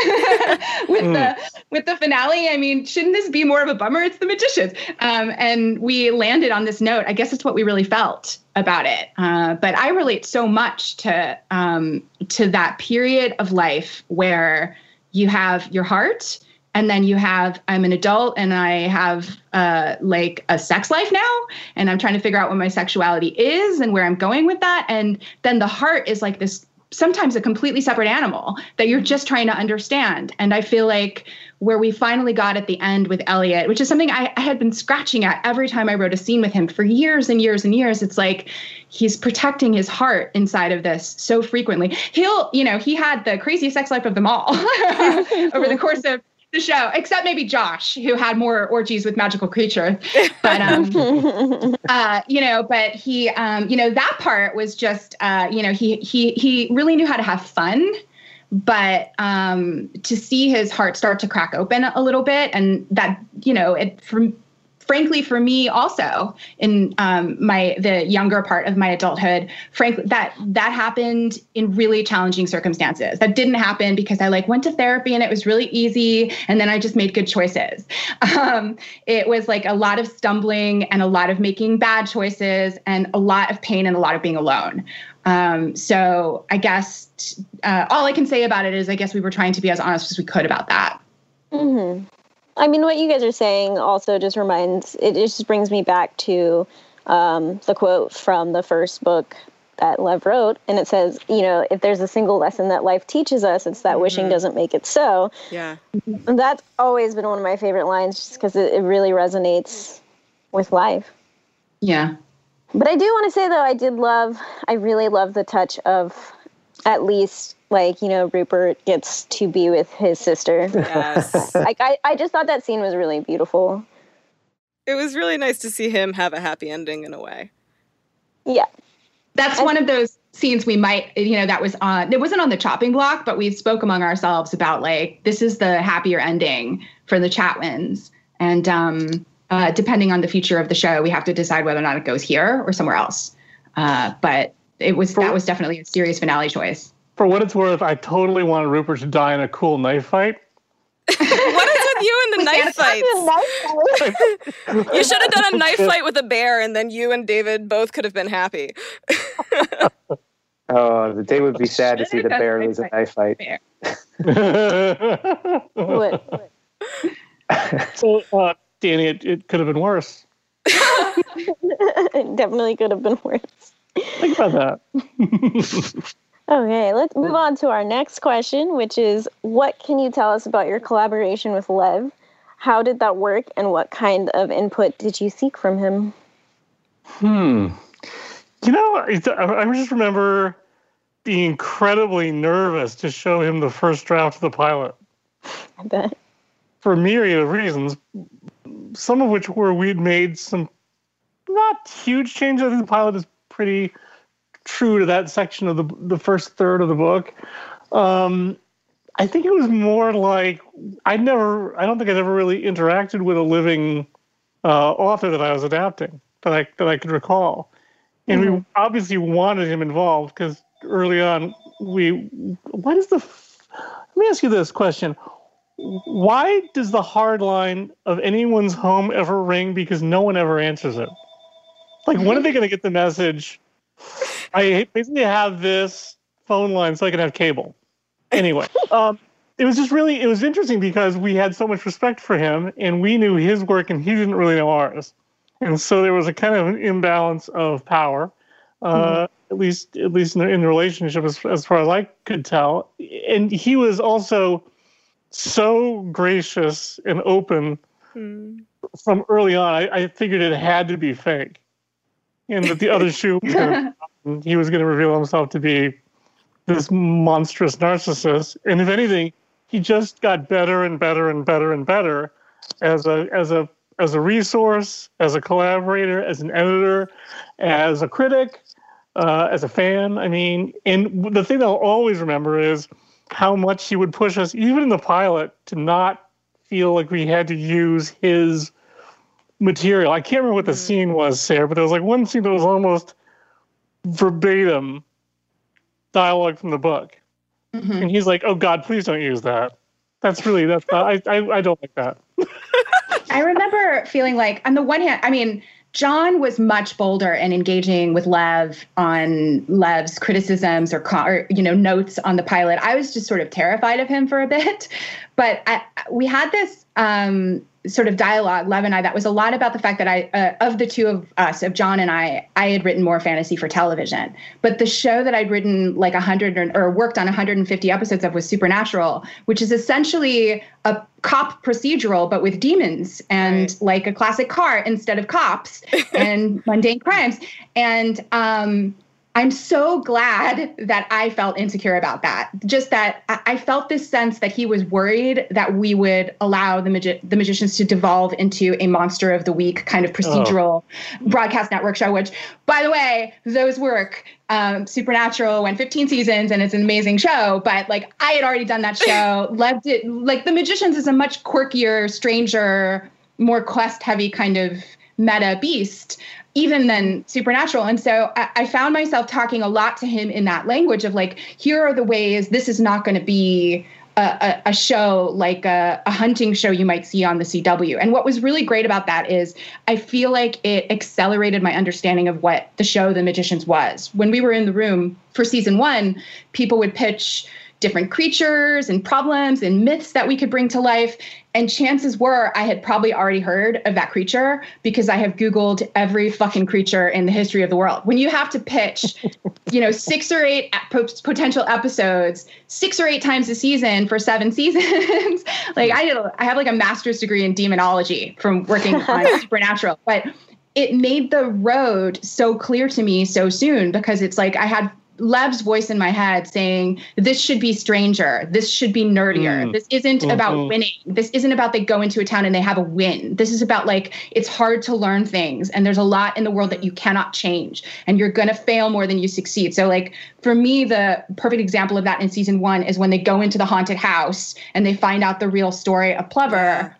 with mm. the with the finale? I mean, shouldn't this be more of a bummer? It's the magicians." Um, and we landed on this note. I guess it's what we really felt about it. Uh, but I relate so much to um, to that period of life where you have your heart, and then you have I'm an adult and I have uh, like a sex life now, and I'm trying to figure out what my sexuality is and where I'm going with that, and then the heart is like this sometimes a completely separate animal that you're just trying to understand. And I feel like where we finally got at the end with Eliot, which is something I, I, had been scratching at every time I wrote a scene with him for years and years and years. It's like he's protecting his heart inside of this so frequently. He'll, you know, he had the craziest sex life of them all over the course of the show, except maybe Josh, who had more orgies with magical creatures. But um, uh, you know, but he, um, you know, that part was just, uh, you know, he he he really knew how to have fun. But um, to see his heart start to crack open a little bit, and that, you know, it from frankly for me also in um, my the younger part of my adulthood frankly that that happened in really challenging circumstances. That didn't happen because i like went to therapy and it was really easy and then i just made good choices. Um, it was like a lot of stumbling and a lot of making bad choices and a lot of pain and a lot of being alone. Um, so i guess uh, all i can say about it is i guess we were trying to be as honest as we could about that mm-hmm. I mean, what you guys are saying also just reminds it just brings me back to um, the quote from the first book that Lev wrote, and it says, you know, if there's a single lesson that life teaches us, it's that mm-hmm. wishing doesn't make it so. Yeah, and that's always been one of my favorite lines, just because it, it really resonates with life. Yeah. But I do want to say though, I did love, I really love the touch of at least like you know rupert gets to be with his sister. Yes. Like I, I just thought that scene was really beautiful. It was really nice to see him have a happy ending in a way. Yeah. That's one of those scenes we might you know that was on it wasn't on the chopping block but we spoke among ourselves about like this is the happier ending for the chatwins. And um uh, depending on the future of the show we have to decide whether or not it goes here or somewhere else. Uh, but it was that was definitely a serious finale choice for what it's worth, I totally wanted Rupert to die in a cool knife fight. what is with you and the knife fights? you should have done a knife fight with a bear, and then you and David both could have been happy. oh, the day would be sad to see the bear lose a knife fight. what? so, uh, Danny, it, it could have been worse. it definitely could have been worse. Think about that. Okay, let's move on to our next question, which is what can you tell us about your collaboration with Lev? How did that work, and what kind of input did you seek from him? Hmm. You know, I, I just remember being incredibly nervous to show him the first draft of the pilot. I bet. For a myriad of reasons, some of which were we'd made some not huge changes. I think the pilot is pretty true to that section of the the first third of the book. Um, I think it was more like I never. I don't think I'd ever really interacted with a living uh, author that I was adapting that I that I could recall, and mm-hmm. we obviously wanted him involved because early on we. What is the? Let me ask you this question: Why does the hard line of anyone's home ever ring? Because no one ever answers it. Like, when are they going to get the message? I basically have this phone line so I can have cable. Anyway, um, it was just really it was interesting because we had so much respect for him and we knew his work and he didn't really know ours, and so there was a kind of an imbalance of power. Uh, mm-hmm. At least, at least in the, in the relationship, as, as far as I could tell, and he was also so gracious and open mm. from early on. I, I figured it had to be fake, and that the other shoe was going he was going to reveal himself to be this monstrous narcissist. And if anything, he just got better and better and better and better as a as a as a resource, as a collaborator, as an editor, as a critic. uh, as a fan. I mean, and the thing I'll always remember is how much he would push us, even in the pilot, to not feel like we had to use his material. I can't remember what the scene was, Sera, but there was like one scene that was almost verbatim dialogue from the book, Mhm. and he's like, "Oh God, please don't use that." That's really that's I I, I don't like that. I remember feeling like, on the one hand, I mean, John was much bolder and engaging with Lev on Lev's criticisms or, or you know notes on the pilot. I was just sort of terrified of him for a bit, but I, we had this um, sort of dialogue, Lev and I, that was a lot about the fact that I, uh, of the two of us, of John and I, I had written more fantasy for television, but the show that I'd written like 100 or, or worked on 150 episodes of was Supernatural, which is essentially a cop procedural, but with demons and Right. like a classic car instead of cops and mundane crimes. And um, I'm so glad that I felt insecure about that. Just that I felt this sense that he was worried that we would allow the magi- the magicians to devolve into a monster of the week kind of procedural broadcast network show. Which, by the way, those work. Um, Supernatural went 15 seasons and it's an amazing show. But like I had already done that show. Loved it. Like the magicians is a much quirkier, stranger, more quest heavy kind of meta beast even than supernatural. And so I, I found myself talking a lot to him in that language of like here are the ways this is not going to be a, a, show like a, a hunting show you might see on the cw and what was really great about that is i feel like it accelerated my understanding of what the show the magicians was. When we were in the room for season one people would pitch different creatures and problems and myths that we could bring to life. And chances were I had probably already heard of that creature because I have Googled every fucking creature in the history of the world. When you have to pitch, you know, six or eight potential episodes, six or eight times a season for seven seasons, like I did, a- I have like a master's degree in demonology from working on Supernatural, but it made the road so clear to me so soon because it's like I had Lev's voice in my head saying, This should be stranger. This should be nerdier. Mm. This isn't about Mhm. winning. This isn't about they go into a town and they have a win. This is about like it's hard to learn things and there's a lot in the world that you cannot change and you're going to fail more than you succeed. So, like, for me, the perfect example of that in season one is when they go into the haunted house and they find out the real story of Plover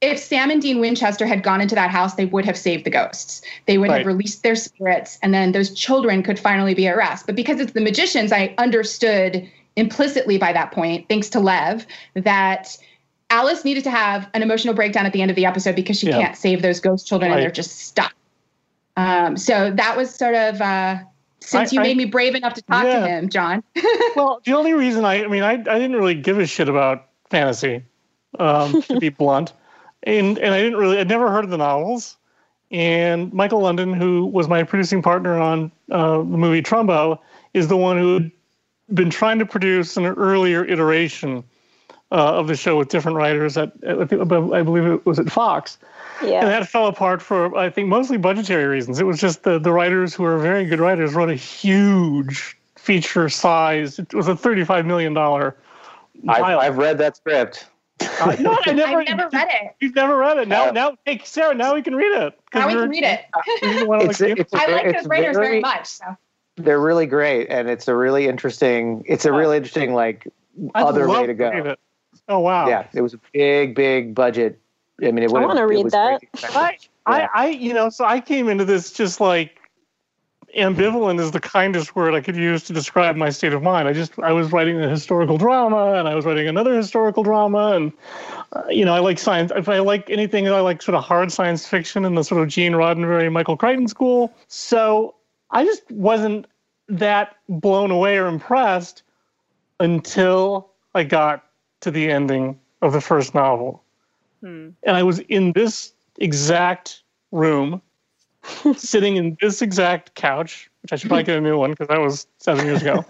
if Sam and Dean Winchester had gone into that house, they would have saved the ghosts. They would Right. have released their spirits, and then those children could finally be at rest. But because it's the magicians, I understood implicitly by that point, thanks to Lev, that Alice needed to have an emotional breakdown at the end of the episode because she Yeah. can't save those ghost children and they're just stuck. Um, so that was sort of uh, since I- you I- made me brave enough to talk Yeah. to him, John. well, the only reason I, I mean, I, I didn't really give a shit about fantasy, um, to be blunt, and and I didn't really, I'd never heard of the novels. And Michael London, who was my producing partner on uh, the movie Trumbo, is the one who had been trying to produce an earlier iteration uh, of the show with different writers at, at I believe it was at Fox. And that fell apart for I think mostly budgetary reasons. It was just the the writers who are very good writers wrote a huge feature size. It was a thirty five million dollar. I've, I've read that script. Uh, no, I never, I've never read it. You've never read it. Now, Uh, now, hey, Sera, now we can read it. Now we you're- can read it. you're the one who It's, likes it's, I like those writers very very- much. So. They're really great, and it's a really interesting. It's a really interesting like I'd other way to go. read it. Oh wow. Yeah, it was a big, big budget. I mean, it would. I wanna read that. I, I, Yeah. I, you know, so I came into this just like ambivalent is the kindest word I could use to describe my state of mind. I just, I was writing a historical drama and I was writing another historical drama. And, uh, you know, I like science. If I like anything, I like sort of hard science fiction and the sort of Gene Roddenberry, Michael Crichton school. So I just wasn't that blown away or impressed until I got to the ending of the first novel Hmm. and I was in this exact room, sitting in this exact couch, which I should probably get a new one because that was seven years ago.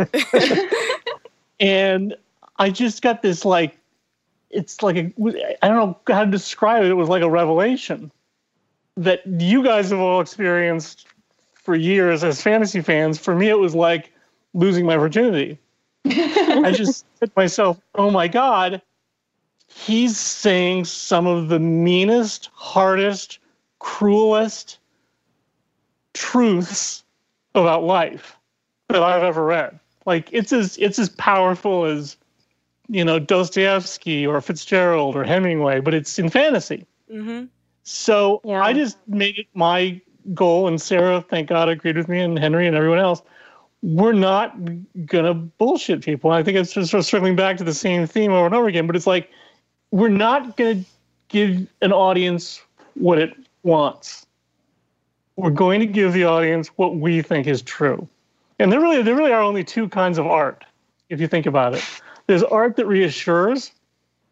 and I just got this like, it's like a, I don't know how to describe it. It was like a revelation that you guys have all experienced for years as fantasy fans. For me, it was like losing my virginity. I just said to myself, oh my God, he's saying some of the meanest, hardest, cruelest truths about life. that I've ever read. Like it's as it's as powerful as you know Dostoevsky or Fitzgerald or Hemingway, but it's in fantasy. Mm-hmm. So Yeah. I just made it my goal, and Sera, thank God, agreed with me, and Henry and everyone else. We're not gonna bullshit people. I think it's just sort of circling back to the same theme over and over again. But it's like we're not gonna give an audience what it wants. We're going to give the audience what we think is true. And there really there really are only two kinds of art, if you think about it. There's art that reassures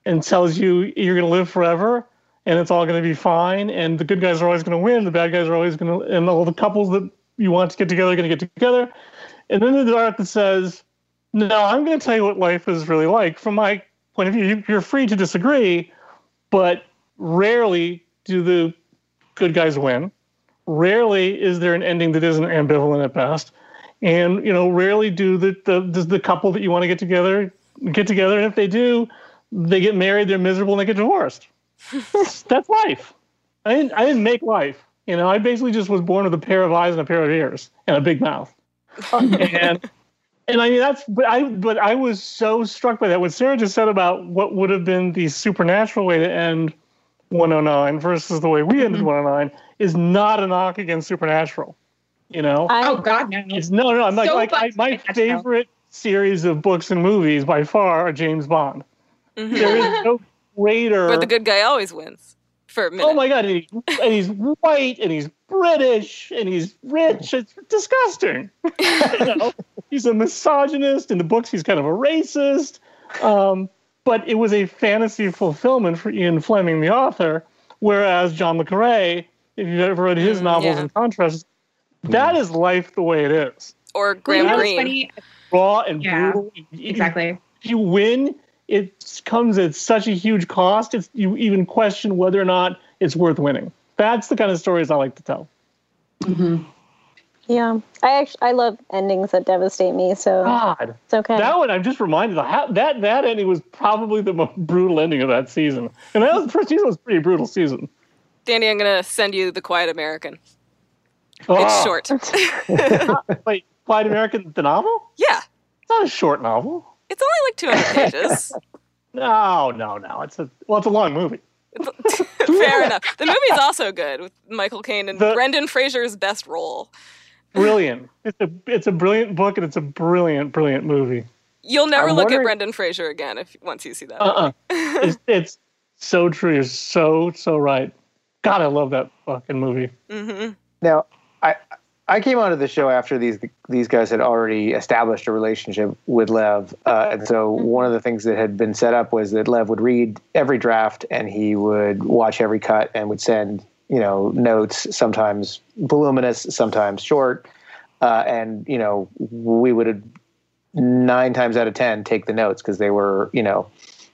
and tells you you're going to live forever and it's all going to be fine and the good guys are always going to win, the bad guys are always going to and all the couples that you want to get together are going to get together. And then there's art that says, "No, I'm going to tell you what life is really like from my point of view. You- You're free to disagree, but rarely do the good guys win. Rarely is there an ending that isn't ambivalent at best, and you know, rarely do the the does the couple that you want to get together get together, and if they do, they get married, they're miserable, and they get divorced. That's life. I didn't I didn't make life. You know, I basically just was born with a pair of eyes and a pair of ears and a big mouth. and and I mean that's but I but I was so struck by that. What Sera just said about what would have been the supernatural way to end 109 versus the way we ended mm-hmm. 109 is not a knock against supernatural. You know? I, Oh God, no. It's no, no. I'm like, So like I, my favorite series of books and movies by far are James Bond. Mhm. There is no greater. But the good guy always wins for a minute. oh my god, and, he, and he's white and he's British and he's rich. It's disgusting. you know? He's a misogynist. In the books, he's kind of a racist. Um, but it was a fantasy fulfillment for Ian Fleming, the author. Whereas John le Carre, if you've ever read his Mm, novels yeah. and contrasts, that is life the way it is. Or Well, you Graham know Greene. funny? raw and Yeah, brutal. If you- Exactly. If you win, it comes at such a huge cost. It's you even question whether or not it's worth winning. That's the kind of stories I like to tell. hmm yeah, I actually I love endings that devastate me, so God, it's okay. that one I'm just reminded of that that ending was probably the most brutal ending of that season. And that was, the first season was a pretty brutal season. Danny, I'm gonna send you The Quiet American. Oh. It's Oh, short. Wait, Quiet American, the novel? yeah, It's not a short novel. it's only like 200 pages. No, no, no. It's a well, it's a long movie. Fair enough. The movie's also good with Michael Caine and The- Brendan Fraser's best role. Brilliant. It's a it's a brilliant book and it's a brilliant, brilliant movie. You'll never I'm look at Brendan Fraser again if once you see that. Uh-uh. it's, it's so true. You're so so right. God, I love that fucking movie. hmm Now, I I came onto the show after these these guys had already established a relationship with Lev, uh, and so one of the things that had been set up was that Lev would read every draft and he would watch every cut and would send you know notes, sometimes voluminous, sometimes short, uh, and you know we would nine times out of ten take the notes because they were you know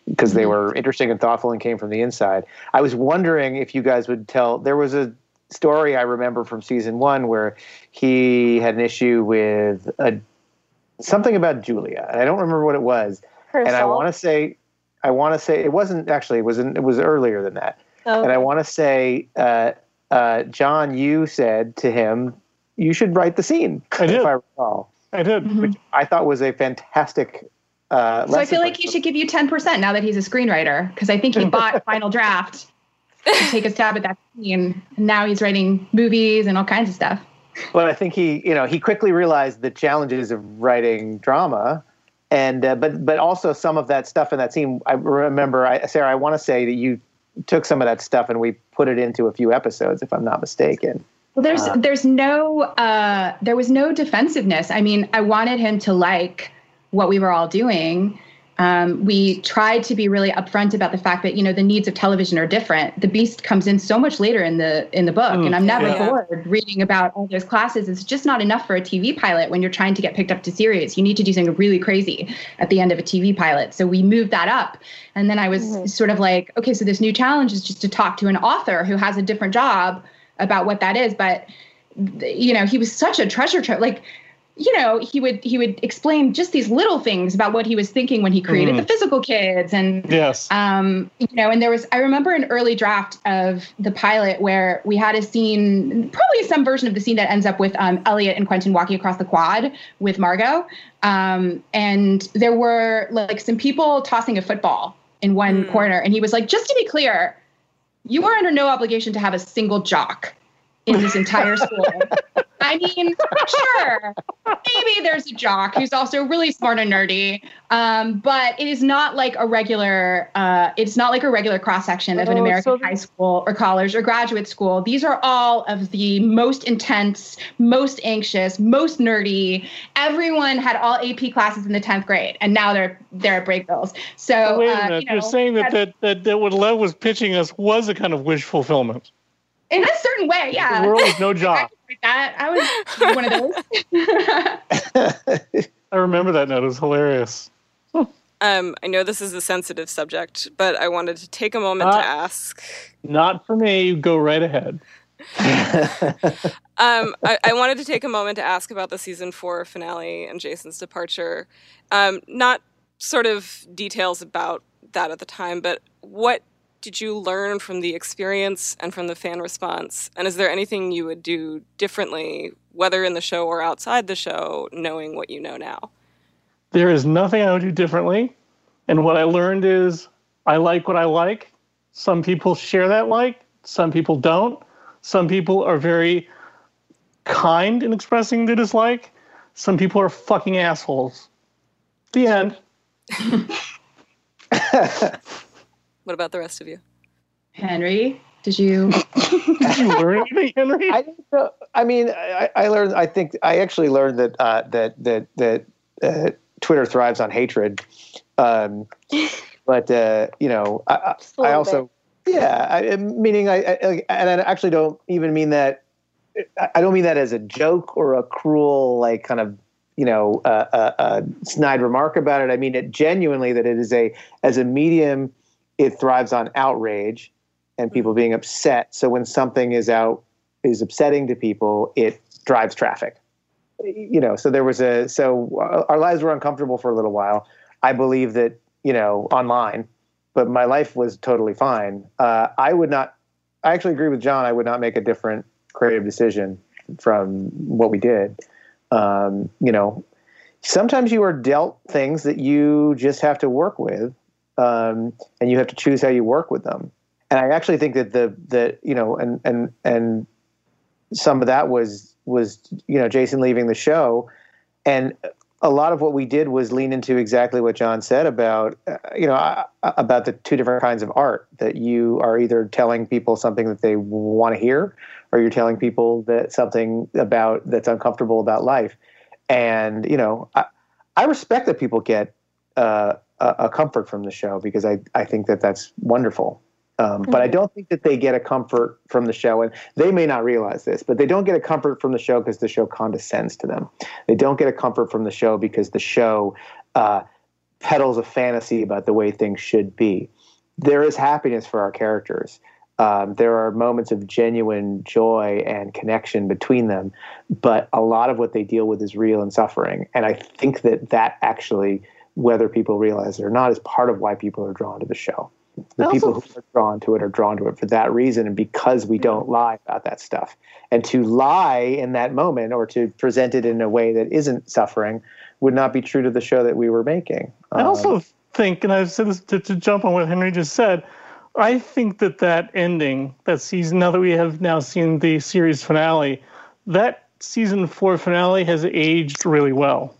because they were interesting and thoughtful and came from the inside. I was wondering if you guys would tell. There was a story I remember from season one where he had an issue with a something about Julia, and I don't remember what it was. Her and I want to say, I want to say it wasn't actually. It was in, it was earlier than that. Oh, And I want to say, uh, uh, John, you said to him, "You should write the scene." I did. If I recall, I did. Mhm. which I thought was a fantastic. Uh, So I feel like he should give you 10% now that he's a screenwriter, because I think he bought Final Draft to take a stab at that scene. And now he's writing movies and all kinds of stuff. Well, I think he, you know, he quickly realized the challenges of writing drama, and uh, but but also some of that stuff in that scene. I remember, I, Sera, I want to say that you took some of that stuff and we put it into a few episodes, if I'm not mistaken. Well, there's Uh. there's no uh, there was no defensiveness. I mean, I wanted him to like what we were all doing. Um, we tried to be really upfront about the fact that you know the needs of television are different. The Beast comes in so much later in the in the book, Mm, and I'm never yeah. bored reading about all those classes. It's just not enough for a TV pilot when you're trying to get picked up to series. You need to do something really crazy at the end of a TV pilot. So we moved that up, and then I was Mhm. sort of like, okay, so this new challenge is just to talk to an author who has a different job about what that is, but you know, he was such a treasure trove. Like you know he would he would explain just these little things about what he was thinking when he created Mhm. the physical kids and Yes. um, you know, and there was, I remember an early draft of the pilot where we had a scene, probably some version of the scene that ends up with um, Eliot and Quentin walking across the quad with Margot. Um, and there were like some people tossing a football in one Mm. corner. And he was like, just to be clear, you are under no obligation to have a single jock in this entire school. I mean, sure, maybe there's a jock who's also really smart and nerdy, um, but it is not like a regular. Uh, it's not like a regular cross section of an Oh, American so- high school or college or graduate school. These are all of the most intense, most anxious, most nerdy. Everyone had all AP classes in the tenth grade, and now they're they're at Brakebills. So Oh, wait a uh, minute. you know, You're saying that, that, that, that what Lev was pitching us was a kind of wish fulfillment. In a certain way, yeah. The world is no job. could that I was one of those. I remember that note. It was hilarious. Um, I know this is a sensitive subject, but I wanted to take a moment to ask. Not for me. You go right ahead. Um, I, I wanted to take a moment to ask about the season four finale and Jason's departure. Um, not sort of details about that at the time, but what did you learn from the experience and from the fan response? And is there anything you would do differently, whether in the show or outside the show, knowing what you know now? There is nothing I would do differently. And what I learned is I like what I like. Some people share that like, some people don't. Some people are very kind in expressing their dislike. Some people are fucking assholes. The end. What about the rest of you? Henry, did you? Did you learn anything, Henry? I. I mean, I, I learned. I think I actually learned that uh, that that that uh, Twitter thrives on hatred. Um, but uh, you know, I, I- Just a I little also, yeah, I, meaning I, I, and I actually don't even mean that. I- I don't mean that as a joke or a cruel, like kind of, you know, uh, uh, uh, snide remark about it. I mean it genuinely that it is a as a medium, it thrives on outrage and people being upset. So when something is out is upsetting to people, it drives traffic. You know, so there was a so our lives were uncomfortable for a little while. I believe that you know online, but my life was totally fine. Uh, I would not. I actually agree with John. I would not make a different creative decision from what we did. Um, you know, sometimes you are dealt things that you just have to work with, um, and you have to choose how you work with them. And I actually think that the the you know and and and some of that was was you know Jason leaving the show, and a lot of what we did was lean into exactly what John said about uh, you know uh, about the two different kinds of art that you are either telling people something that they want to hear or you're telling people that something about that's uncomfortable about life and you know I, I respect that people get uh, a, a comfort from the show because I, I think that that's wonderful um, but I don't think that they get a comfort from the show, and they may not realize this, but they don't get a comfort from the show because the show condescends to them. They don't get a comfort from the show because the show uh, peddles a fantasy about the way things should be. There is happiness for our characters. Um, there are moments of genuine joy and connection between them, but a lot of what they deal with is real and suffering. And I think that that actually, whether people realize it or not, is part of why people are drawn to the show. The also- people who are drawn to it are drawn to it for that reason, and because we don't lie about that stuff. And to lie in that moment or to present it in a way that isn't suffering would not be true to the show that we were making. I Um, also think, and I've said this to, to jump on what Henry just said, I think that that ending, that season, now that we have now seen the series finale, that season four finale has aged really well.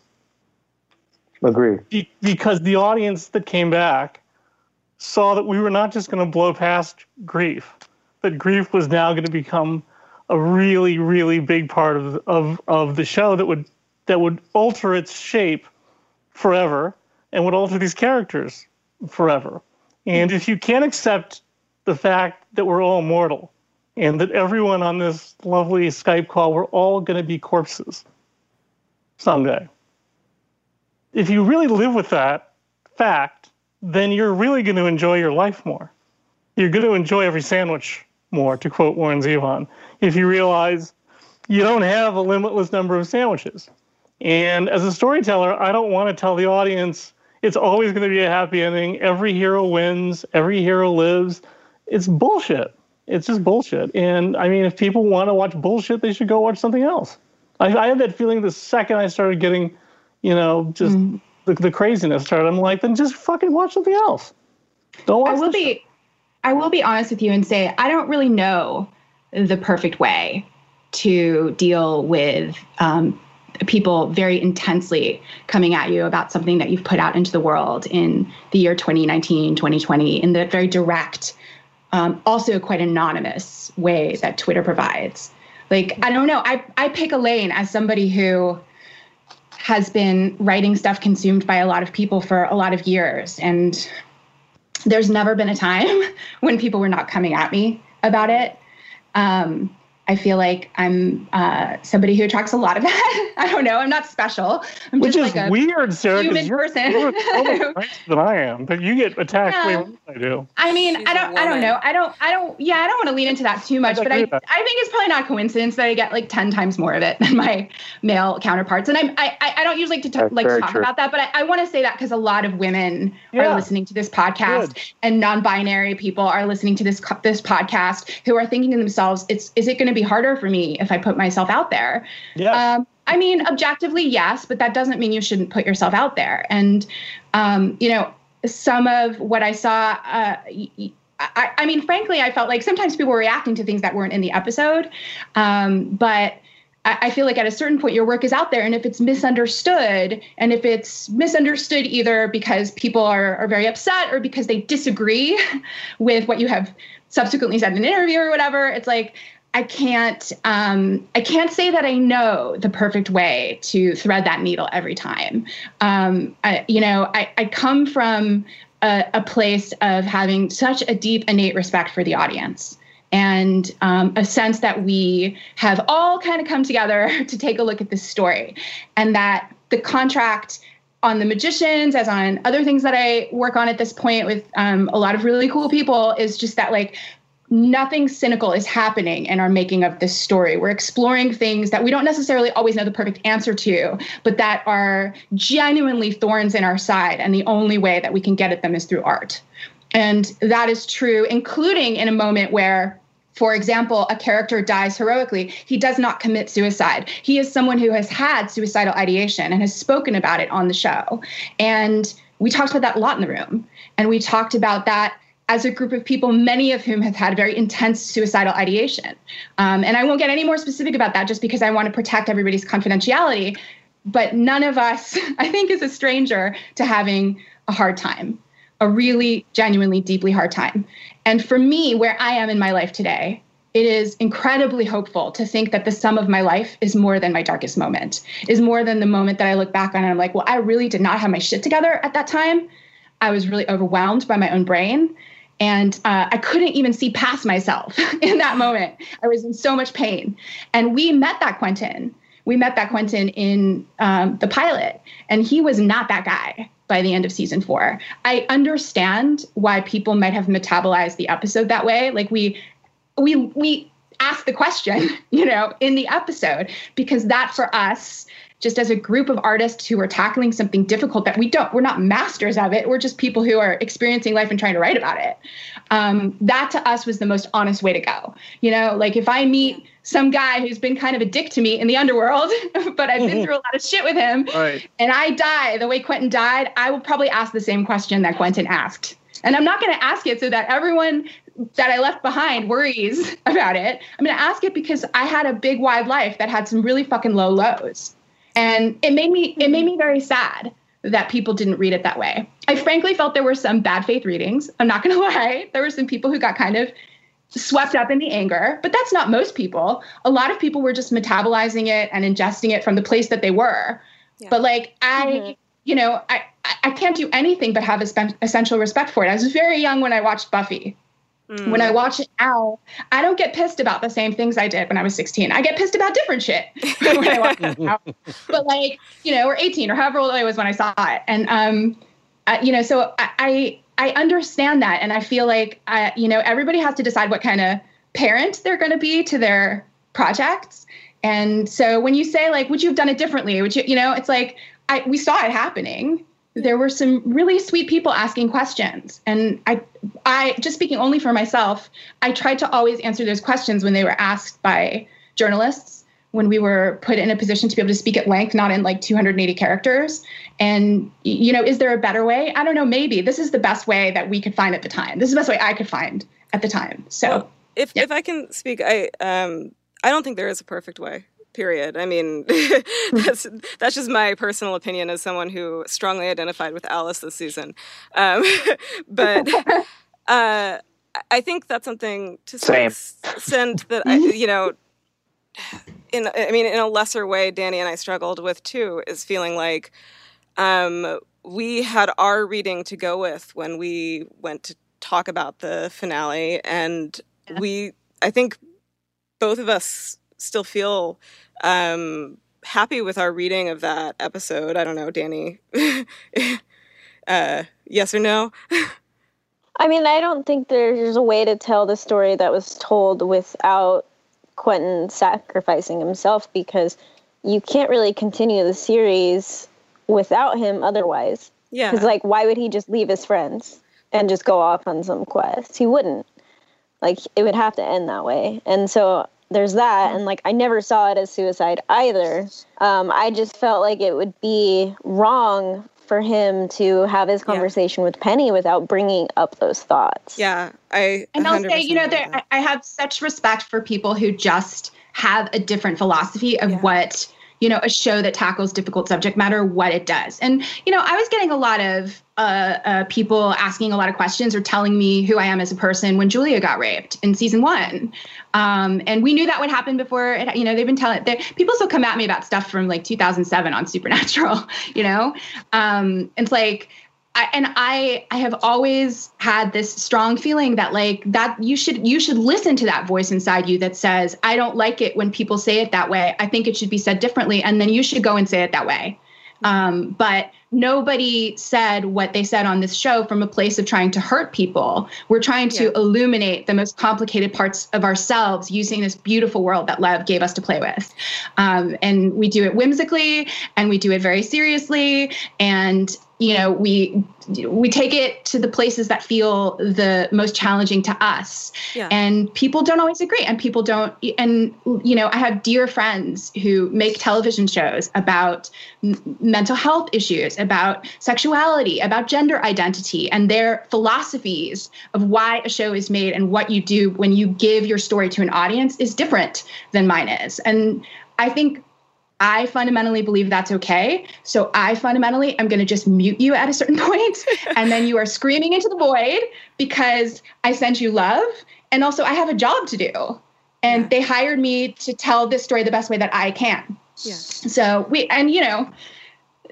Agree. Be- because the audience that came back saw that we were not just going to blow past grief, that grief was now going to become a really, really big part of, of, of the show that would that would alter its shape forever and would alter these characters forever. And if you can't accept the fact that we're all mortal and that everyone on this lovely Skype call, we're all going to be corpses someday. If you really live with that fact, then you're really going to enjoy your life more. You're going to enjoy every sandwich more, to quote Warren Zevon, if you realize you don't have a limitless number of sandwiches. And as a storyteller, I don't want to tell the audience it's always going to be a happy ending. Every hero wins, every hero lives. It's bullshit. It's just bullshit. And I mean, if people want to watch bullshit, they should go watch something else. I, I had that feeling the second I started getting, you know, just mm. the, the craziness started. I'm like, then just fucking watch something else. Don't watch I will be. Show. I will be honest with you and say I don't really know the perfect way to deal with um, people very intensely coming at you about something that you've put out into the world in the year 2019, 2020, in the very direct, um, also quite anonymous way that Twitter provides. Like, I don't know, I, I pick a lane as somebody who has been writing stuff consumed by a lot of people for a lot of years. And there's never been a time when people were not coming at me about it. Um, I feel like I'm uh, somebody who attracts a lot of that. I don't know. I'm not special. I'm Which just is like a weird, Sera. Human you're, person. You're than I am, but you get attacked yeah. way more than I do. I mean, She's I don't. I don't know. I don't. I don't. Yeah, I don't want to lean into that too much, I but I, I think it's probably not a coincidence that I get like ten times more of it than my male counterparts. And I'm. I. I don't usually like to t- like talk true. about that, but I, I want to say that because a lot of women yeah. are listening to this podcast, Good. and non-binary people are listening to this this podcast who are thinking to themselves, "It's is it going to be harder for me if I put myself out there. Yeah. Um, I mean, objectively, yes, but that doesn't mean you shouldn't put yourself out there. And, um, you know, some of what I saw, uh, I, I, mean, frankly, I felt like sometimes people were reacting to things that weren't in the episode. Um, but I, I feel like at a certain point, your work is out there. And if it's misunderstood, and if it's misunderstood either because people are, are very upset or because they disagree with what you have subsequently said in an interview or whatever, it's like, I can't um, I can't say that I know the perfect way to thread that needle every time. Um, I, you know, I, I come from a, a, place of having such a deep innate respect for the audience and um, a sense that we have all kind of come together to take a look at this story and that the contract on the magicians as on other things that i work on at this point with um, a lot of really cool people is just that like nothing cynical is happening in our making of this story. We're exploring things that we don't necessarily always know the perfect answer to, but that are genuinely thorns in our side. And the only way that we can get at them is through art. And that is true, including in a moment where for example, a character dies heroically, he does not commit suicide. He is someone who has had suicidal ideation and has spoken about it on the show. And we talked about that a lot in the room. And we talked about that as a group of people, many of whom have had very intense suicidal ideation. Um, and I won't get any more specific about that just because I want to protect everybody's confidentiality. But none of us, I think, is a stranger to having a hard time, a really genuinely deeply hard time. And for me, where I am in my life today, it is incredibly hopeful to think that the sum of my life is more than my darkest moment, is more than the moment that I look back on and I'm like, well, I really did not have my shit together at that time. I was really overwhelmed by my own brain. And uh, I couldn't even see past myself in that moment. I was in so much pain. And we met that Quentin. We met that Quentin in um, the pilot, and he was not that guy by the end of season four. I understand why people might have metabolized the episode that way. Like we, we, we asked the question, you know, in the episode because that for us just as a group of artists who are tackling something difficult that we don't, we're not masters of it. We're just people who are experiencing life and trying to write about it. Um, that to us was the most honest way to go. You know, like if I meet some guy who's been kind of a dick to me in the underworld, but I've been through a lot of shit with him, right. and I die the way Quentin died, I will probably ask the same question that Quentin asked. And I'm not going to ask it so that everyone that I left behind worries about it. I'm going to ask it because I had a big, wide life that had some really fucking low lows and it made me it made me very sad that people didn't read it that way. I frankly felt there were some bad faith readings. I'm not going to lie. There were some people who got kind of swept up in the anger, but that's not most people. A lot of people were just metabolizing it and ingesting it from the place that they were. Yeah. But like I, mm-hmm. you know, I I can't do anything but have essential respect for it. I was very young when I watched Buffy. Mm. When I watch it now, I don't get pissed about the same things I did when I was 16. I get pissed about different shit when I watch it now. But like, you know, or 18 or however old I was when I saw it. And, um, you know, so I, I, I understand that. And I feel like, I, you know, everybody has to decide what kind of parent they're going to be to their projects. And so when you say like, would you have done it differently? Would you, you know, it's like I we saw it happening. There were some really sweet people asking questions, and I, I just speaking only for myself, I tried to always answer those questions when they were asked by journalists when we were put in a position to be able to speak at length, not in like 280 characters. And, you know, is there a better way? I don't know, maybe. This is the best way that we could find at the time. This is the best way I could find at the time. So, well, if, yeah. if I can speak, I, um, I don't think there is a perfect way. Period. I mean, that's that's just my personal opinion as someone who strongly identified with Alice this season. Um, but uh, I think that's something to send that I, you know in I mean in a lesser way Danny and I struggled with too is feeling like um, we had our reading to go with when we went to talk about the finale and yeah. we I think both of us still feel um, happy with our reading of that episode. I don't know, Danny. uh, yes or no? I mean, I don't think there's a way to tell the story that was told without Quentin sacrificing himself because you can't really continue the series without him otherwise. Yeah. Because, like, why would he just leave his friends and just go off on some quest? He wouldn't. Like, it would have to end that way. And so there's that. And, like, I never saw it as suicide either. Um, I just felt like it would be wrong for him to have his conversation yeah. with Penny without bringing up those thoughts. Yeah, I and I'll say, you know, there, I have such respect for people who just have a different philosophy of yeah. what you know a show that tackles difficult subject matter what it does. And you know i was getting a lot of uh, uh, people asking a lot of questions or telling me who i am as a person when julia got raped in season one. Um, and we knew that would happen before it, you know they've been telling people still come at me about stuff from like 2007 on supernatural you know? Um, it's like I, and I I have always had this strong feeling that like that you should you should listen to that voice inside you that says I don't like it when people say it that way. I think it should be said differently, and then you should go and say it that way. Um, but nobody said what they said on this show from a place of trying to hurt people. We're trying to yeah. illuminate the most complicated parts of ourselves using this beautiful world that Lev gave us to play with. Um, and we do it whimsically and we do it very seriously. And you know we we take it to the places that feel the most challenging to us yeah. and people don't always agree and people don't and you know i have dear friends who make television shows about m- mental health issues about sexuality about gender identity and their philosophies of why a show is made and what you do when you give your story to an audience is different than mine is and i think I fundamentally believe that's okay. So I fundamentally am going to just mute you at a certain point, and then you are screaming into the void because I sent you love, and also I have a job to do, and yeah. they hired me to tell this story the best way that I can. Yeah. So we and you know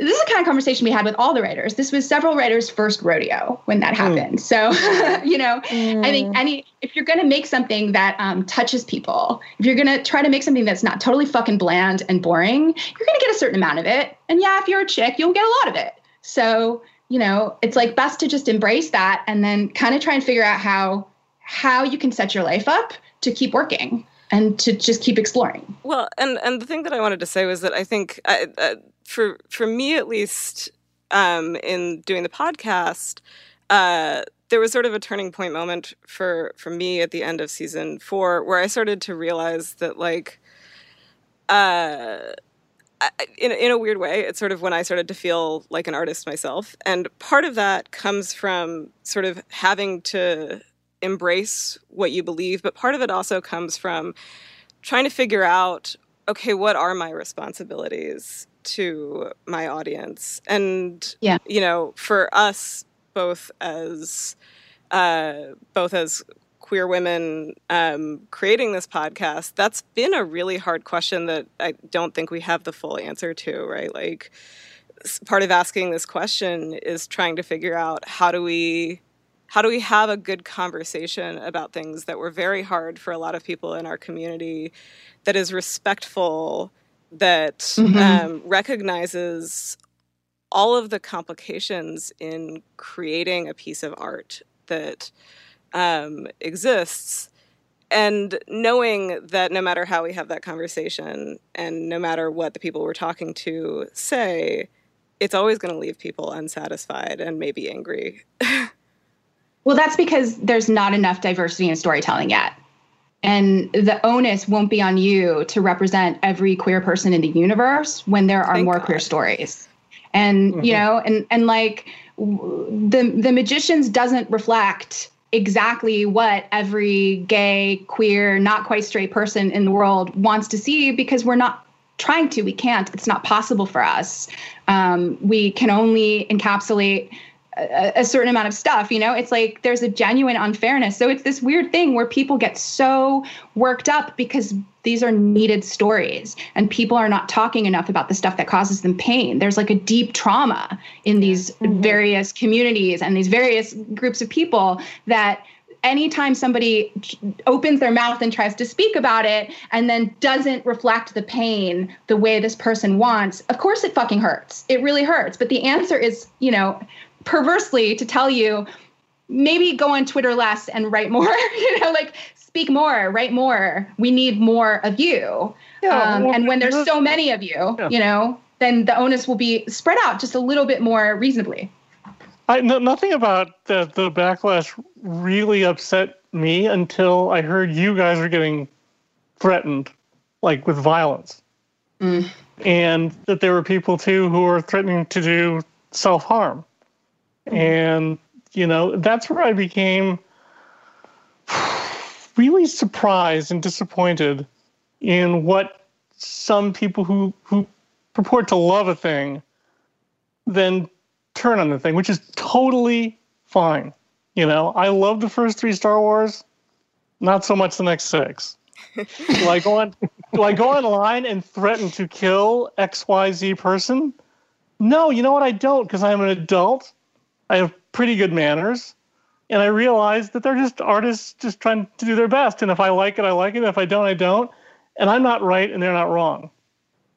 this is the kind of conversation we had with all the writers. This was several writers' first rodeo when that mm. happened. Mm. So, you know, mm. I think mm. any if you're going to make something that um, touches people, if you're going to try to make something that's not totally fucking bland and boring, you're going to get a certain amount of it. And yeah, if you're a chick, you'll get a lot of it. So, you know, it's like best to just embrace that and then kind of try and figure out how how you can set your life up to keep working and to just keep exploring. Well, and and the thing that I wanted to say was that I think I, uh, for for me at least, um, in doing the podcast, uh, there was sort of a turning point moment for for me at the end of season four where I started to realize that like. Uh, in, in a weird way, it's sort of when I started to feel like an artist myself. And part of that comes from sort of having to embrace what you believe, but part of it also comes from trying to figure out okay, what are my responsibilities to my audience? And, yeah. you know, for us, both as uh, both as queer women um, creating this podcast, that's been a really hard question that I don't think we have the full answer to, right? Like, part of asking this question is trying to figure out how do we how do we have a good conversation about things that were very hard for a lot of people in our community that is respectful that mm-hmm. um, recognizes all of the complications in creating a piece of art that um, exists and knowing that no matter how we have that conversation and no matter what the people we're talking to say, it's always going to leave people unsatisfied and maybe angry. well, that's because there's not enough diversity in storytelling yet. And the onus won't be on you to represent every queer person in the universe when there are Thank more God. queer stories. And mm-hmm. you know, and and like the the magicians doesn't reflect exactly what every gay, queer, not quite straight person in the world wants to see because we're not trying to. We can't. It's not possible for us. Um, we can only encapsulate a, a, certain amount of stuff. You know, it's like there's a genuine unfairness. So it's this weird thing where people get so worked up because these are needed stories and people are not talking enough about the stuff that causes them pain. There's like a deep trauma in these mm-hmm. various communities and these various groups of people that anytime somebody opens their mouth and tries to speak about it and then doesn't reflect the pain the way this person wants, of course it fucking hurts. It really hurts. But the answer is, you know, perversely to tell you maybe go on Twitter less and write more, you know, like speak more, write more. We need more of you. Yeah, um, well, and when there's so many of you, yeah. you know, then the onus will be spread out just a little bit more reasonably. I know nothing about the, the backlash really upset me until I heard you guys were getting threatened, like with violence. Mm. And that there were people too who were threatening to do self harm. And, you know, that's where I became really surprised and disappointed in what some people who, who purport to love a thing then turn on the thing, which is totally fine. You know, I love the first three Star Wars, not so much the next six. do I go on do I go online and threaten to kill XYZ person? No, you know what I don't because I'm an adult. I have pretty good manners. And I realize that they're just artists just trying to do their best. And if I like it, I like it. If I don't, I don't. And I'm not right and they're not wrong.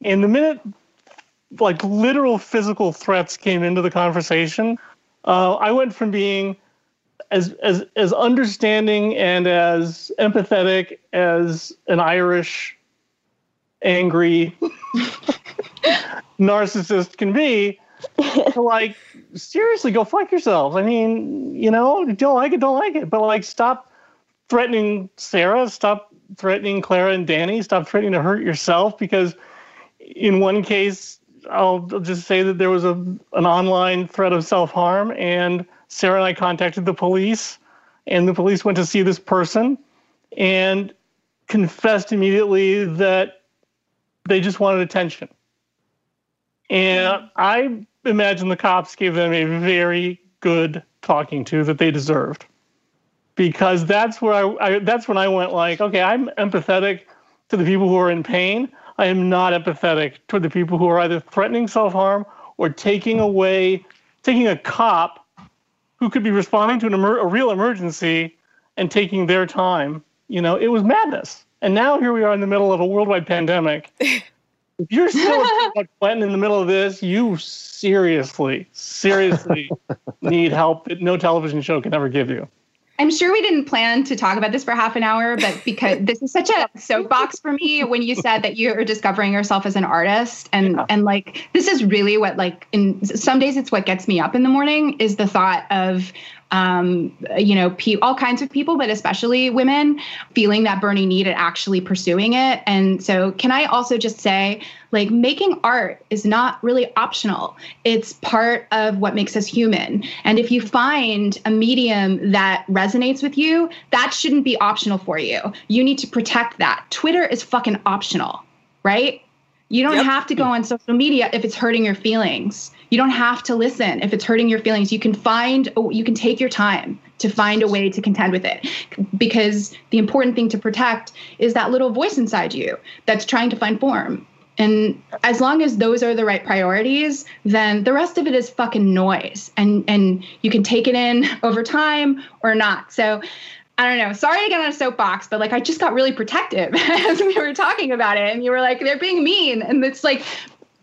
And the minute like literal physical threats came into the conversation, uh, I went from being as as as understanding and as empathetic as an Irish angry narcissist can be like seriously go fuck yourselves. I mean, you know, don't like it, don't like it, but like stop threatening Sera, stop threatening Clara and Danny, stop threatening to hurt yourself because in one case I'll just say that there was a an online threat of self harm, and Sera and I contacted the police, and the police went to see this person, and confessed immediately that they just wanted attention. And I imagine the cops gave them a very good talking to that they deserved, because that's where I, I that's when I went like, okay, I'm empathetic to the people who are in pain. I am not empathetic toward the people who are either threatening self harm or taking away, taking a cop who could be responding to an emer- a real emergency and taking their time. You know, it was madness. And now here we are in the middle of a worldwide pandemic. if you're still Clinton in the middle of this, you seriously, seriously need help that no television show can ever give you. I'm sure we didn't plan to talk about this for half an hour, but because this is such a soapbox for me when you said that you're discovering yourself as an artist and yeah. and like this is really what like in some days it's what gets me up in the morning is the thought of um, you know, pe- all kinds of people, but especially women feeling that burning need and actually pursuing it. And so, can I also just say, like, making art is not really optional, it's part of what makes us human. And if you find a medium that resonates with you, that shouldn't be optional for you. You need to protect that. Twitter is fucking optional, right? You don't yep. have to go on social media if it's hurting your feelings. You don't have to listen if it's hurting your feelings. You can find, you can take your time to find a way to contend with it. Because the important thing to protect is that little voice inside you that's trying to find form. And as long as those are the right priorities, then the rest of it is fucking noise. And and you can take it in over time or not. So I don't know. Sorry to get on a soapbox, but like I just got really protective as we were talking about it. And you were like, they're being mean. And it's like,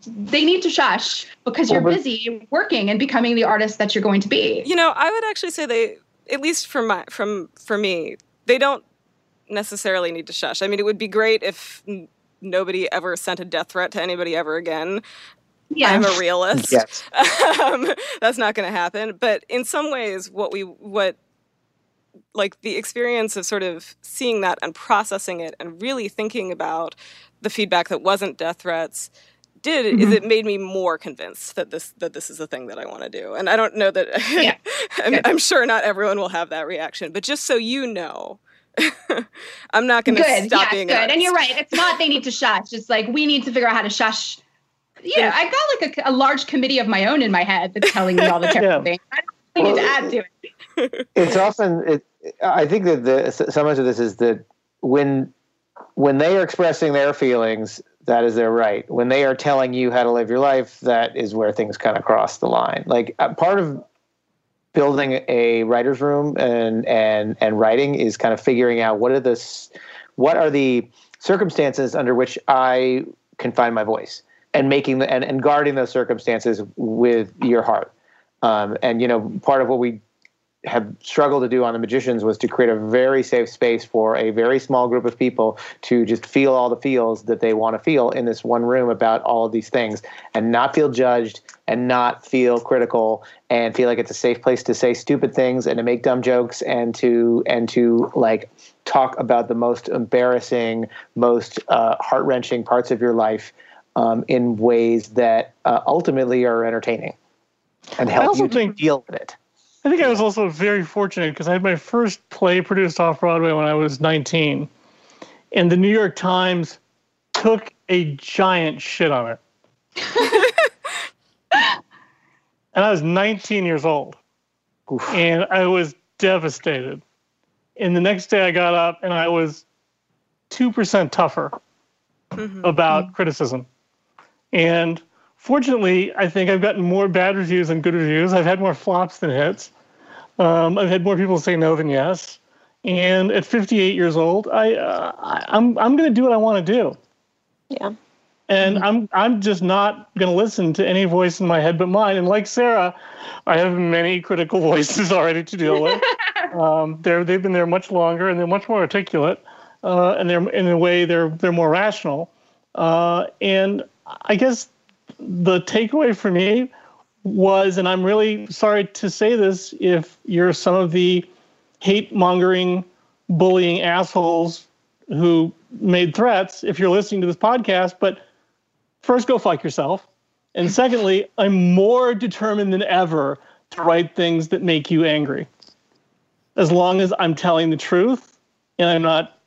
they need to shush because you're busy working and becoming the artist that you're going to be. You know, I would actually say they, at least from my, from for me, they don't necessarily need to shush. I mean, it would be great if n- nobody ever sent a death threat to anybody ever again. Yeah. I'm a realist. Yes. um, that's not going to happen. But in some ways, what we what like the experience of sort of seeing that and processing it and really thinking about the feedback that wasn't death threats did is Mhm. it made me more convinced that this that this is the thing that I want to do. And I don't know that Yeah. I'm, I'm sure not everyone will have that reaction, but just so you know, I'm not going to stop yes, being good. an And you're right. It's not they need to shush. It's like we need to figure out how to shush. Yeah, I've got like a, a large committee of my own in my head that's telling me all the terrible Yeah. things. I don't really need to add to it. it's often it, i think that the so much of this is that when when they are expressing their feelings that is their right. When they are telling you how to live your life that is where things kind of cross the line. Like uh, part of building a writer's room and and and writing is kind of figuring out what are the what are the circumstances under which i can find my voice and making the and, and guarding those circumstances with your heart. Um, and you know part of what we have struggled to do on the magicians was to create a very safe space for a very small group of people to just feel all the feels that they want to feel in this one room about all of these things and not feel judged and not feel critical and feel like it's a safe place to say stupid things and to make dumb jokes and to and to like talk about the most embarrassing most uh, heart-wrenching parts of your life um, in ways that uh, ultimately are entertaining and help you think- deal with it I think I was also very fortunate because I had my first play produced off Broadway when I was 19. And the New York Times took a giant shit on it. and I was 19 years old. Oof. And I was devastated. And the next day I got up and I was 2% tougher Mhm. about criticism. And fortunately, I think I've gotten more bad reviews than good reviews. I've had more flops than hits. Um, I've had more people say no than yes. And at 58 years old, I, uh, I I'm I'm going to do what I want to do, Yeah. and I'm I'm just not going to listen to any voice in my head but mine. And like Sera, I have many critical voices already to deal with. um, they're they've been there much longer, and they're much more articulate, uh, and they're in a way they're they're more rational. Uh, and I guess the takeaway for me was, and I'm really sorry to say this, if you're some of the hate mongering, bullying assholes who made threats, if you're listening to this podcast, but first go fuck yourself. And secondly, I'm more determined than ever to write things that make you angry. As long as I'm telling the truth and I'm not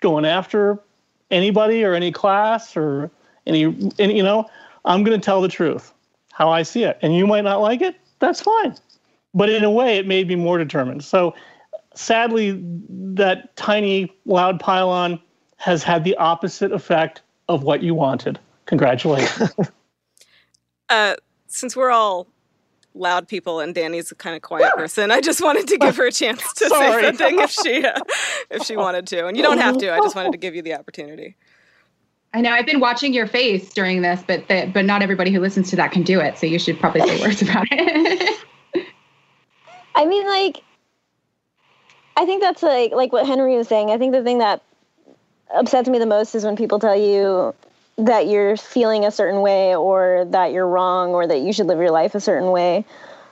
going after anybody or any class or any, any you know, I'm going to tell the truth, how I see it. And you might not like it, that's fine. But in a way, it made me more determined. So sadly, that tiny, loud pylon has had the opposite effect of what you wanted. Congratulations. Uh, since we're all loud people and Danny's a kind of quiet person, I just wanted to give her a chance to say something if she uh, if she wanted to, and you don't have to. I just wanted to give you the opportunity. I know I've been watching your face during this, but the, but not everybody who listens to that can do it. So you should probably say words about it. I mean, like, I think that's like like what Henry was saying. I think the thing that upsets me the most is when people tell you that you're feeling a certain way, or that you're wrong, or that you should live your life a certain way.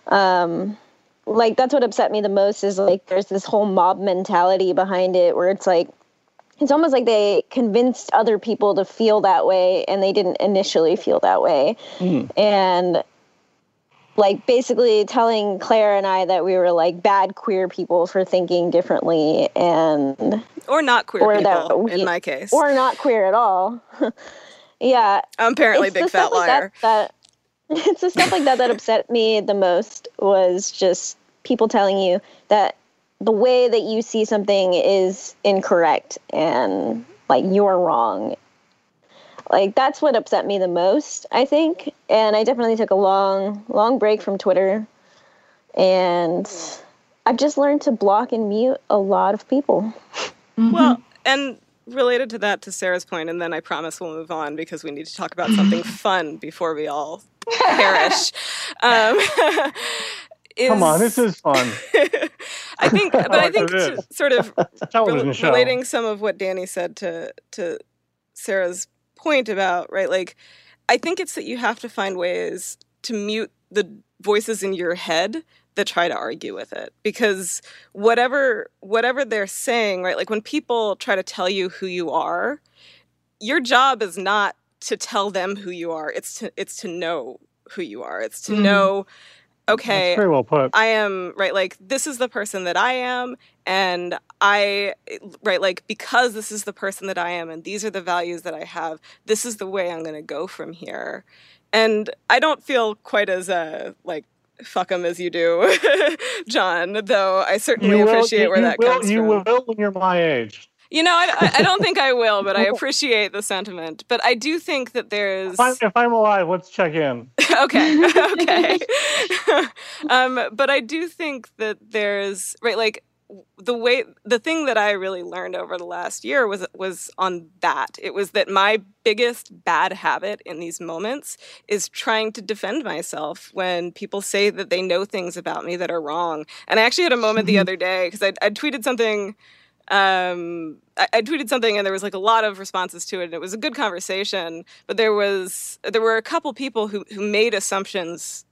Um, like that's what upset me the most is like there's this whole mob mentality behind it, where it's like it's almost like they convinced other people to feel that way, and they didn't initially feel that way, hmm. and like basically telling Claire and I that we were like bad queer people for thinking differently and Or not queer Or that people, we- in my case. or not queer at all. yeah, I'm apparently a big fat stuff like liar. That, that it's the stuff like that that upset me the most was just people telling you that the way that you see something is incorrect and like you're wrong. Like that's what upset me the most, I think. And I definitely took a long, long break from Twitter. And I've just learned to block and mute a lot of people. Well, and related to that, to Sera's point, and then I promise we'll move on because we need to talk about something fun before we all perish. Um, is Come on, this is fun. I think, but I think It to is. sort of It's a television show. relating some of what Danny said to to Sera's point about right, like I think it's that you have to find ways to mute the voices in your head that try to argue with it because whatever whatever they're saying right like when people try to tell you who you are your job is not to tell them who you are it's to it's to know who you are it's to Mhm. know okay That's very well put. I am right like this is the person that I am and I right like because this is the person that I am and these are the values that I have this is the way I'm going to go from here and I don't feel quite as uh like fuck 'em as you do John though I certainly You will- appreciate you- where you that will, comes You from will when you're my age. You know I, I- don't think I will but I appreciate the sentiment. But I do think that there's If I'm, if I'm alive, let's check in. okay okay. Um but i do think that there's right like the way the thing that i really learned over the last year was was on that. It was that my biggest bad habit in these moments is trying to defend myself when people say that they know things about me that are wrong. And i actually had a moment the other day because I, I tweeted something um I, I tweeted something and there was like a lot of responses to it and it was a good conversation but there was there were a couple people who who made assumptions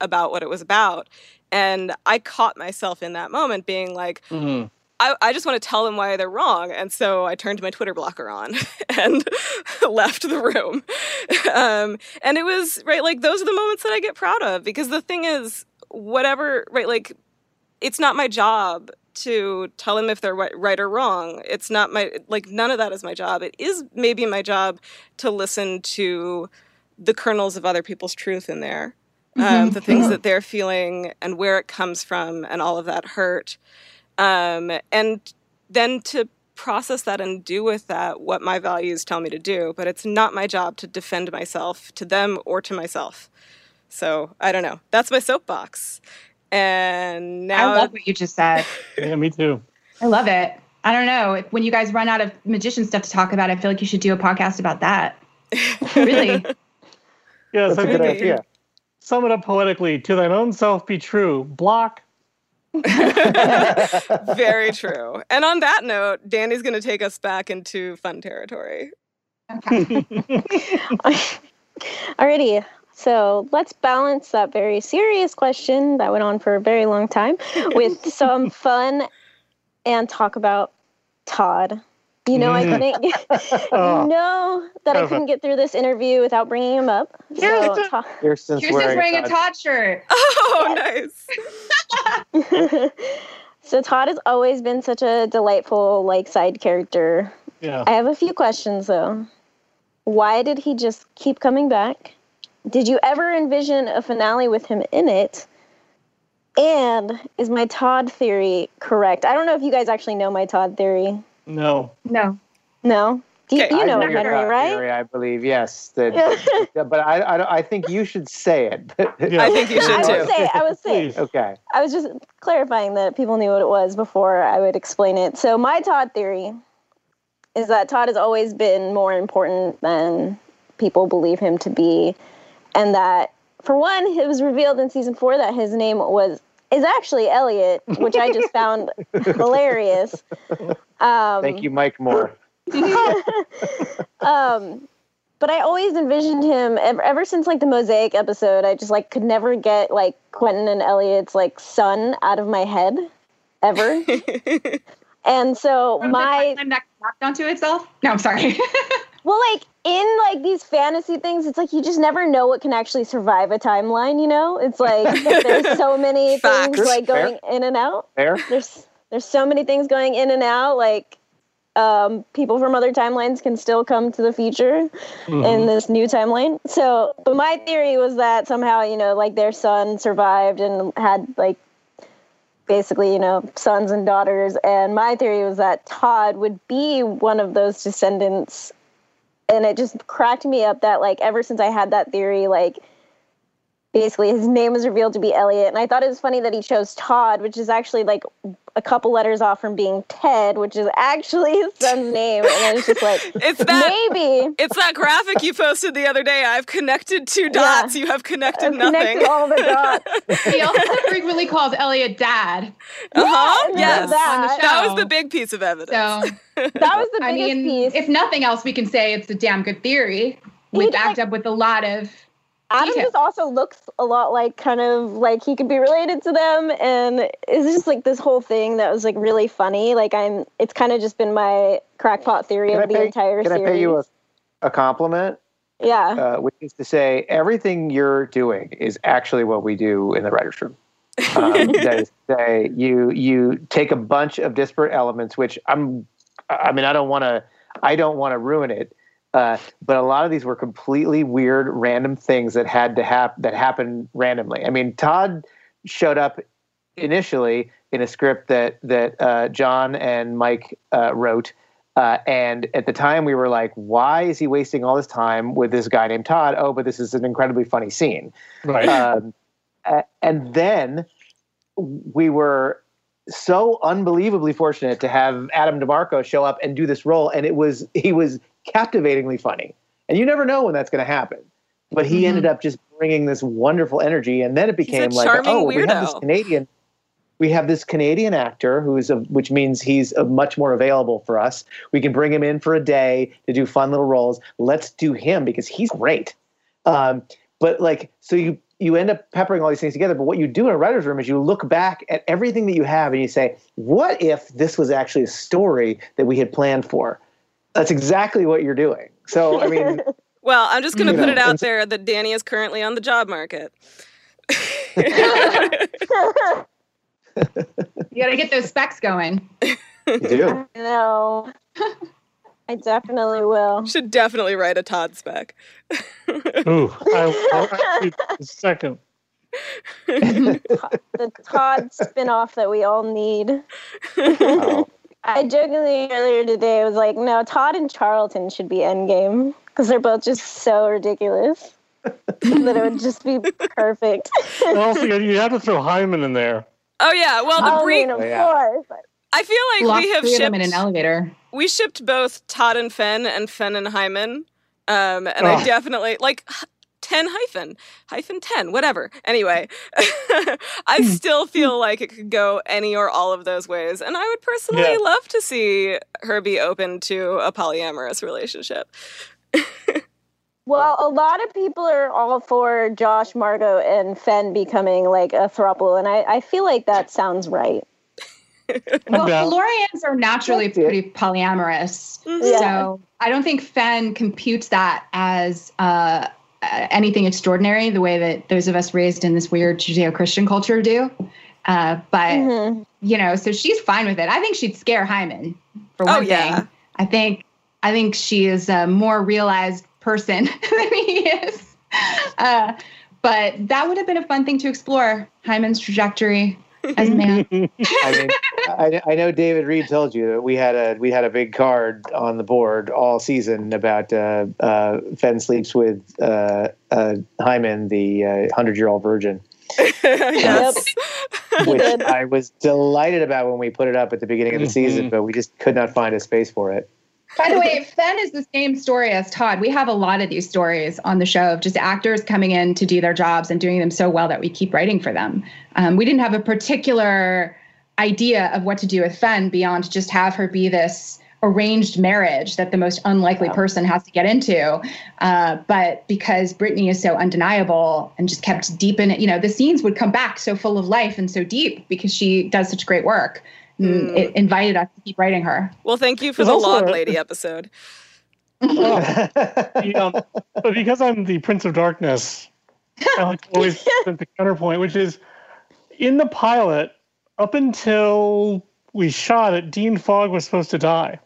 about what it was about and i caught myself in that moment being like Mhm. I, I just want to tell them why they're wrong. And so I turned my Twitter blocker on and left the room. Um, and it was, right, like those are the moments that I get proud of because the thing is, whatever, right, like it's not my job to tell them if they're right, or wrong. It's not my, like, none of that is my job. It is maybe my job to listen to the kernels of other people's truth in there, um, the things that they're feeling and where it comes from and all of that hurt um, and then to process that and do with that what my values tell me to do. But it's not my job to defend myself to them or to myself. So I don't know. That's my soapbox. And I love what you just said. Yeah, me too. I love it. I don't know. If, when you guys run out of magician stuff to talk about, I feel like you should do a podcast about that. Really? Yes, That's a I good think Maybe. idea. sum it up poetically. To thine own self be true. Block. very true. And on that note, Danny's going to take us back into fun territory. Okay. Alrighty. So let's balance that very serious question that went on for a very long time with some fun and talk about Todd. You know, I Mm. couldn't. you Oh. know that I couldn't get through this interview without bringing him up. So, Todd, Kirsten's, Kirsten's wearing a Todd- Todd shirt. Oh, nice. so Todd has always been such a delightful like side character. Yeah. I have a few questions though. Why did he just keep coming back? Did you ever envision a finale with him in it? And is my Todd theory correct? I don't know if you guys actually know my Todd theory. No. No. No? Do you, Okay. you know know it, your Henry, Todd right? theory, I believe yes. That, but I, I, I think you should say it. Yeah. I think you No, should I would say, I would say, Please. okay. I was just clarifying that people knew what it was before I would explain it. So my Todd theory is that Todd has always been more important than people believe him to be, and that for one, it was revealed in season four that his name was is actually Eliot, which I just found hilarious. Um, Thank you, Mike Moore. um, but I always envisioned him ever, ever since like the Mosaic episode. I just like could never get like Quentin and Eliot's like son out of my head ever. and so my time that clapped onto itself. No, I'm sorry. well, like in like these fantasy things, it's like you just never know what can actually survive a timeline. You know, it's like there's so many Facts. things like Fair. going in and out. There. There's there's so many things going in and out. Like um, people from other timelines can still come to the future Mhm. in this new timeline. So, but my theory was that somehow, you know, like their son survived and had like basically, you know, sons and daughters. And my theory was that Todd would be one of those descendants. And it just cracked me up that, like, ever since I had that theory, like, basically his name was revealed to be Eliot. And I thought it was funny that he chose Todd, which is actually like a couple letters off from being Ted, which is actually his son's name. And then it's just like, It's that maybe. it's that graphic you posted the other day. I've connected two dots. You have connected I've nothing. connected all the dots. He also frequently calls Eliot dad. uh-huh. and Yes. there's that. That was the big piece of evidence. So That was the I mean, piece. if nothing else, we can say it's a damn good theory. We He, backed like- up with a lot of Adam just also looks a lot like kind of like he could be related to them, and it's just like this whole thing that was like really funny. Like I'm, it's kind of just been my crackpot theory Can I of the pay- entire Can I series. pay you a, a compliment? yeah, uh, which is to say everything you're doing is actually what we do in the writers' room. Um, that is to say, you you take a bunch of disparate elements, which I'm, I mean, I don't want to, I don't want to ruin it, uh, but a lot of these were completely weird, random things that had to happen that happened randomly. I mean, Todd showed up initially in a script that that uh, John and Mike uh, wrote. Uh, and at the time, we were like, "Why is he wasting all this time with this guy named Todd?" Oh, but this is an incredibly funny scene. Right. Um, and then we were so unbelievably fortunate to have Adam DiMarco show up and do this role, and it was he was captivatingly funny. And you never know when that's going to happen, but he Mhm. ended up just bringing this wonderful energy, and then it became like, oh, we have this. Canadian. We have this Canadian actor who's a, which means he's a much more available for us. We can bring him in for a day to do fun little roles. Let's do him because he's great. Um, but like, so you you end up peppering all these things together. But what you do in a writer's room is you look back at everything that you have and you say, what if this was actually a story that we had planned for? That's exactly what you're doing. So I mean, well, I'm just going to put know, it out there that Danny is currently on the job market. you got to get those specs going. you do. no, I definitely will. Should definitely write a Todd spec. Ooh, I, I'll the second. The Todd spinoff that we all need. Oh, I jokingly earlier today was like, no, Todd and Charlton should be Endgame because they're both just so ridiculous that it would just be perfect. And also, you you have to throw Hyman in there. Oh yeah, well the I mean, of Oh, yeah. course. I feel like Lock we have three of them in an shipped elevator. we shipped both Todd and Fen and Fen and Hyman. Um, and I definitely like h- 10 hyphen hyphen 10 whatever anyway i hmm. still hmm. feel like it could go any or all of those ways and i would personally Yeah. love to see her be open to a polyamorous relationship Well, a lot of people are all for Josh, Margo, and Fen becoming like a throuple, and I, I feel like that sounds right. Well, Yeah. Fillorians are naturally pretty polyamorous. Yeah. So I don't think Fen computes that as uh, anything extraordinary, the way that those of us raised in this weird Judeo Christian culture do. Uh, but, Mhm. you know, so she's fine with it. I think she'd scare Hyman, for Oh, one yeah. thing. I think, I think she is a more realized person than he is. Uh, but that would have been a fun thing to explore Hyman's trajectory as man. I mean, I, I know David Reed told you that we had a we had a big card on the board all season about uh, uh, Fen sleeps with uh, uh, Hyman, the hundred year old virgin, yes which. I was delighted about when we put it up at the beginning of the season, Mhm. but we just could not find a space for it. By the way, Fen is the same story as Todd. We have a lot of these stories on the show of just actors coming in to do their jobs and doing them so well that we keep writing for them. Um, we didn't have a particular idea of what to do with Fen beyond just have her be this arranged marriage that the most unlikely person has to get into. Uh, but because Brittany is so undeniable and just kept deep in it, you know, the scenes would come back so full of life and so deep because she does such great work. And Mm. It invited us to keep writing her. well thank you for the also log lady episode Oh, the, um, but because I'm the Prince of Darkness, I like always present the counterpoint, which is in the pilot, up until we shot it, Dean Fogg was supposed to die.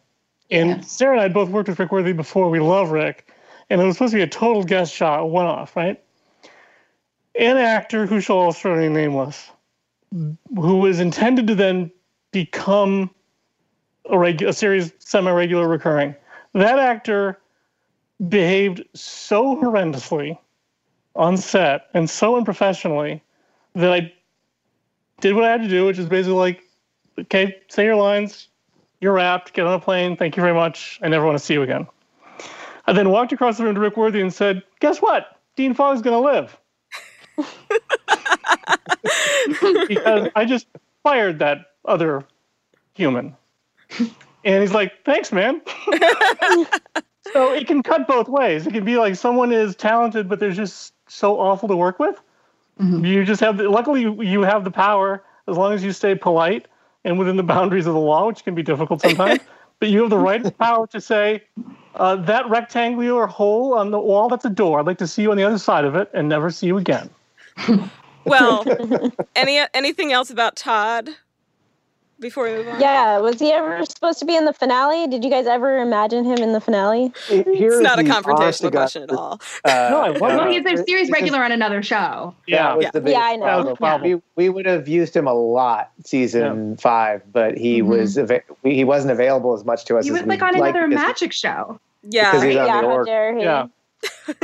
And Yeah. Sera and I both worked with Rick Worthy before. We love Rick. And it was supposed to be a total guest shot, one off, right? An actor who shall also remain nameless, who was intended to then become a, regu- a series semi regular recurring. That actor behaved so horrendously on set and so unprofessionally that I did what I had to do, which is basically like, okay, say your lines, you're wrapped, get on a plane, thank you very much, I never want to see you again. I then walked across the room to Rick Worthy and said, guess what? Dean Fogg's going to live. because I just fired that other human. And he's like, thanks, man. so it can cut both ways. It can be like someone is talented, but they're just so awful to work with. Mm-hmm. You just have the, luckily you have the power as long as you stay polite and within the boundaries of the law, which can be difficult sometimes. but you have the right power to say, uh, that rectangular hole on the wall, that's a door. I'd like to see you on the other side of it and never see you again. well, any anything else about Todd before we move on? Yeah, was he ever supposed to be in the finale? Did you guys ever imagine him in the finale? Here's it's not a confrontational question at all. Uh, no, well, he's a series regular on another show. Yeah, yeah, yeah I know. Yeah. We, we would have used him a lot season yeah. five, but he mm-hmm. was he wasn't available as much to us. As He was like on another magic show. Yeah, because he's on yeah, the Order. Yeah.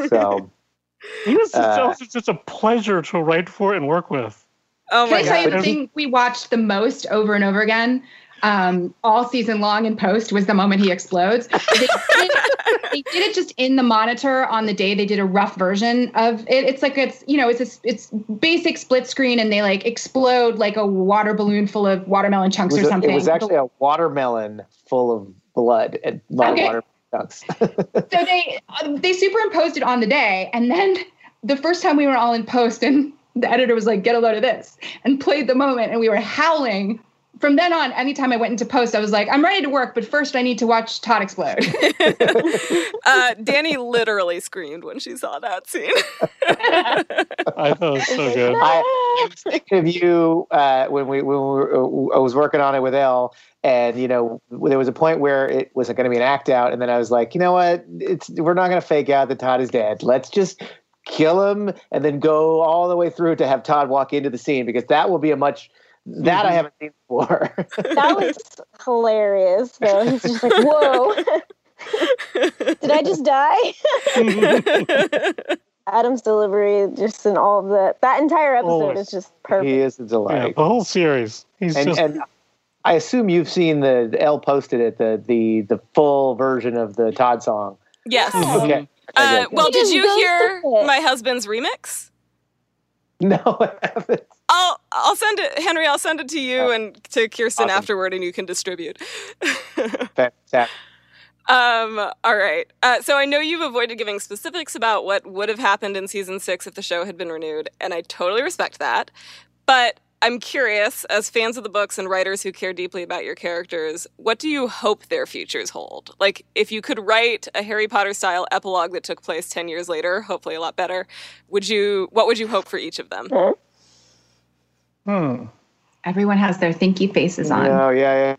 So he was uh, just, just a pleasure to write for and work with. Oh my Can I tell you the thing we watched the most over and over again, um, all season long in post was the moment he explodes. They did, it, they did, it, just in the monitor on the day they did a rough version of it. It's like it's you know it's a, it's basic split screen and they like explode like a water balloon full of watermelon chunks or a, something. It was actually a watermelon full of blood and okay. water chunks. so they uh, they superimposed it on the day and then the first time we were all in post and the editor was like, get a load of this and played the moment. And we were howling. From then on, anytime I went into post, I was like, I'm ready to work, but first I need to watch Todd explode. uh, Danny literally screamed when she saw that scene. I thought it was so good. I, I was thinking of you uh, when we when we were, uh, I was working on it with Elle, and you know there was a point where it wasn't going to be an act out, and then I was like, you know what, it's we're not going to fake out that Todd is dead. Let's just kill him and then go all the way through to have Todd walk into the scene because that will be a much that mm-hmm. I haven't seen before. that was hilarious though. He's just like, whoa. Did I just die? Adam's delivery, just in all of that. That entire episode Always. is just perfect. He is a delight. Yeah, the whole series. He's and, just. And I assume you've seen the Elle posted it the the the full version of the Todd song. Yes. Okay. Uh, well, did you hear my husband's remix? No, I haven't. I'll I'll send it, Henry. I'll send it to you and to Kirsten awesome. afterward, and you can distribute. Fantastic. Um, all right. Uh, so I know you've avoided giving specifics about what would have happened in season six if the show had been renewed, and I totally respect that. But I'm curious, as fans of the books and writers who care deeply about your characters, what do you hope their futures hold? Like, if you could write a Harry Potter style epilogue that took place 10 years later, hopefully a lot better, would you, what would you hope for each of them? Hmm. Everyone has their thinky faces on. Oh, yeah, yeah.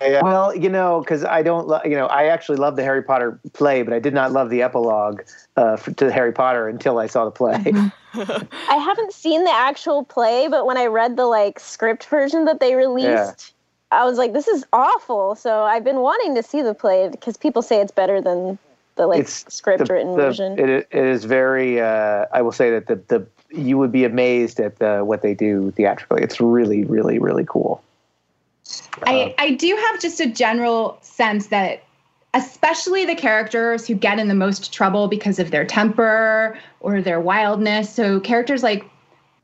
Yeah, well, you know, because I don't, lo- you know, I actually love the Harry Potter play, but I did not love the epilogue uh, for, to Harry Potter until I saw the play. I haven't seen the actual play, but when I read the like script version that they released, yeah. I was like, "This is awful." So I've been wanting to see the play because people say it's better than the like it's script the, written the, version. It, it is very. Uh, I will say that the the you would be amazed at the what they do theatrically. It's really, really, really cool. I, um, I do have just a general sense that especially the characters who get in the most trouble because of their temper or their wildness so characters like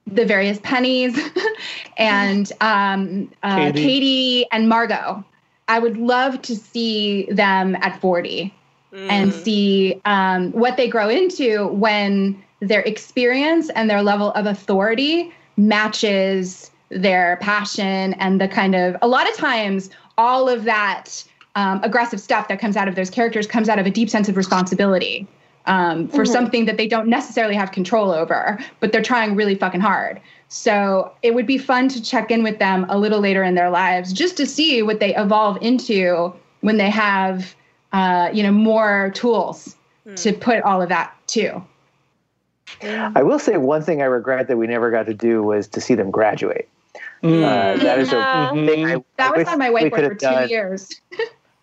the various pennies and um, uh, Kady. Kady. and Margo i would love to see them at 40 mm. and see um, what they grow into when their experience and their level of authority matches their passion and the kind of a lot of times all of that um, aggressive stuff that comes out of those characters comes out of a deep sense of responsibility um, for mm-hmm. something that they don't necessarily have control over, but they're trying really fucking hard. So it would be fun to check in with them a little later in their lives just to see what they evolve into when they have, uh, you know, more tools mm. to put all of that to. I will say one thing I regret that we never got to do was to see them graduate. Mm. Uh, that is a thing I, that I was on my whiteboard for two done. years.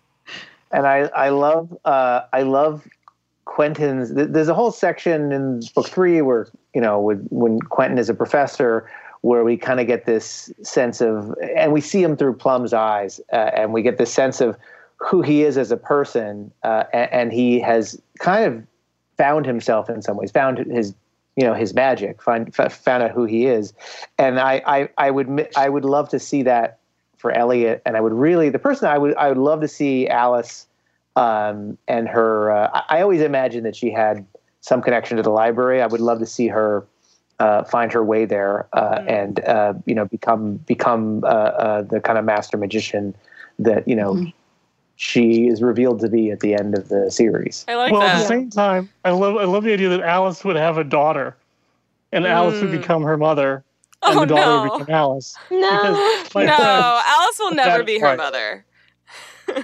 and I, I love, uh, I love Quentin's. There's a whole section in book three where you know when, when Quentin is a professor, where we kind of get this sense of, and we see him through Plum's eyes, uh, and we get this sense of who he is as a person, uh, and, and, he has kind of found himself in some ways, found his, you know, his magic, find, found out who he is, and I, I, I would, I would love to see that for Eliot, and I would really, the person I would, I would love to see Alice, um, and her. Uh, I always imagined that she had some connection to the library. I would love to see her uh, find her way there uh, mm. and uh, you know become become uh, uh, the kind of master magician that you know mm. She is revealed to be at the end of the series. I like well, that. at the same time, I love I love the idea that Alice would have a daughter, and mm. Alice would mm. become her mother, and oh, the daughter no. would become Alice. No, no, friend, Alice will never be her right. mother.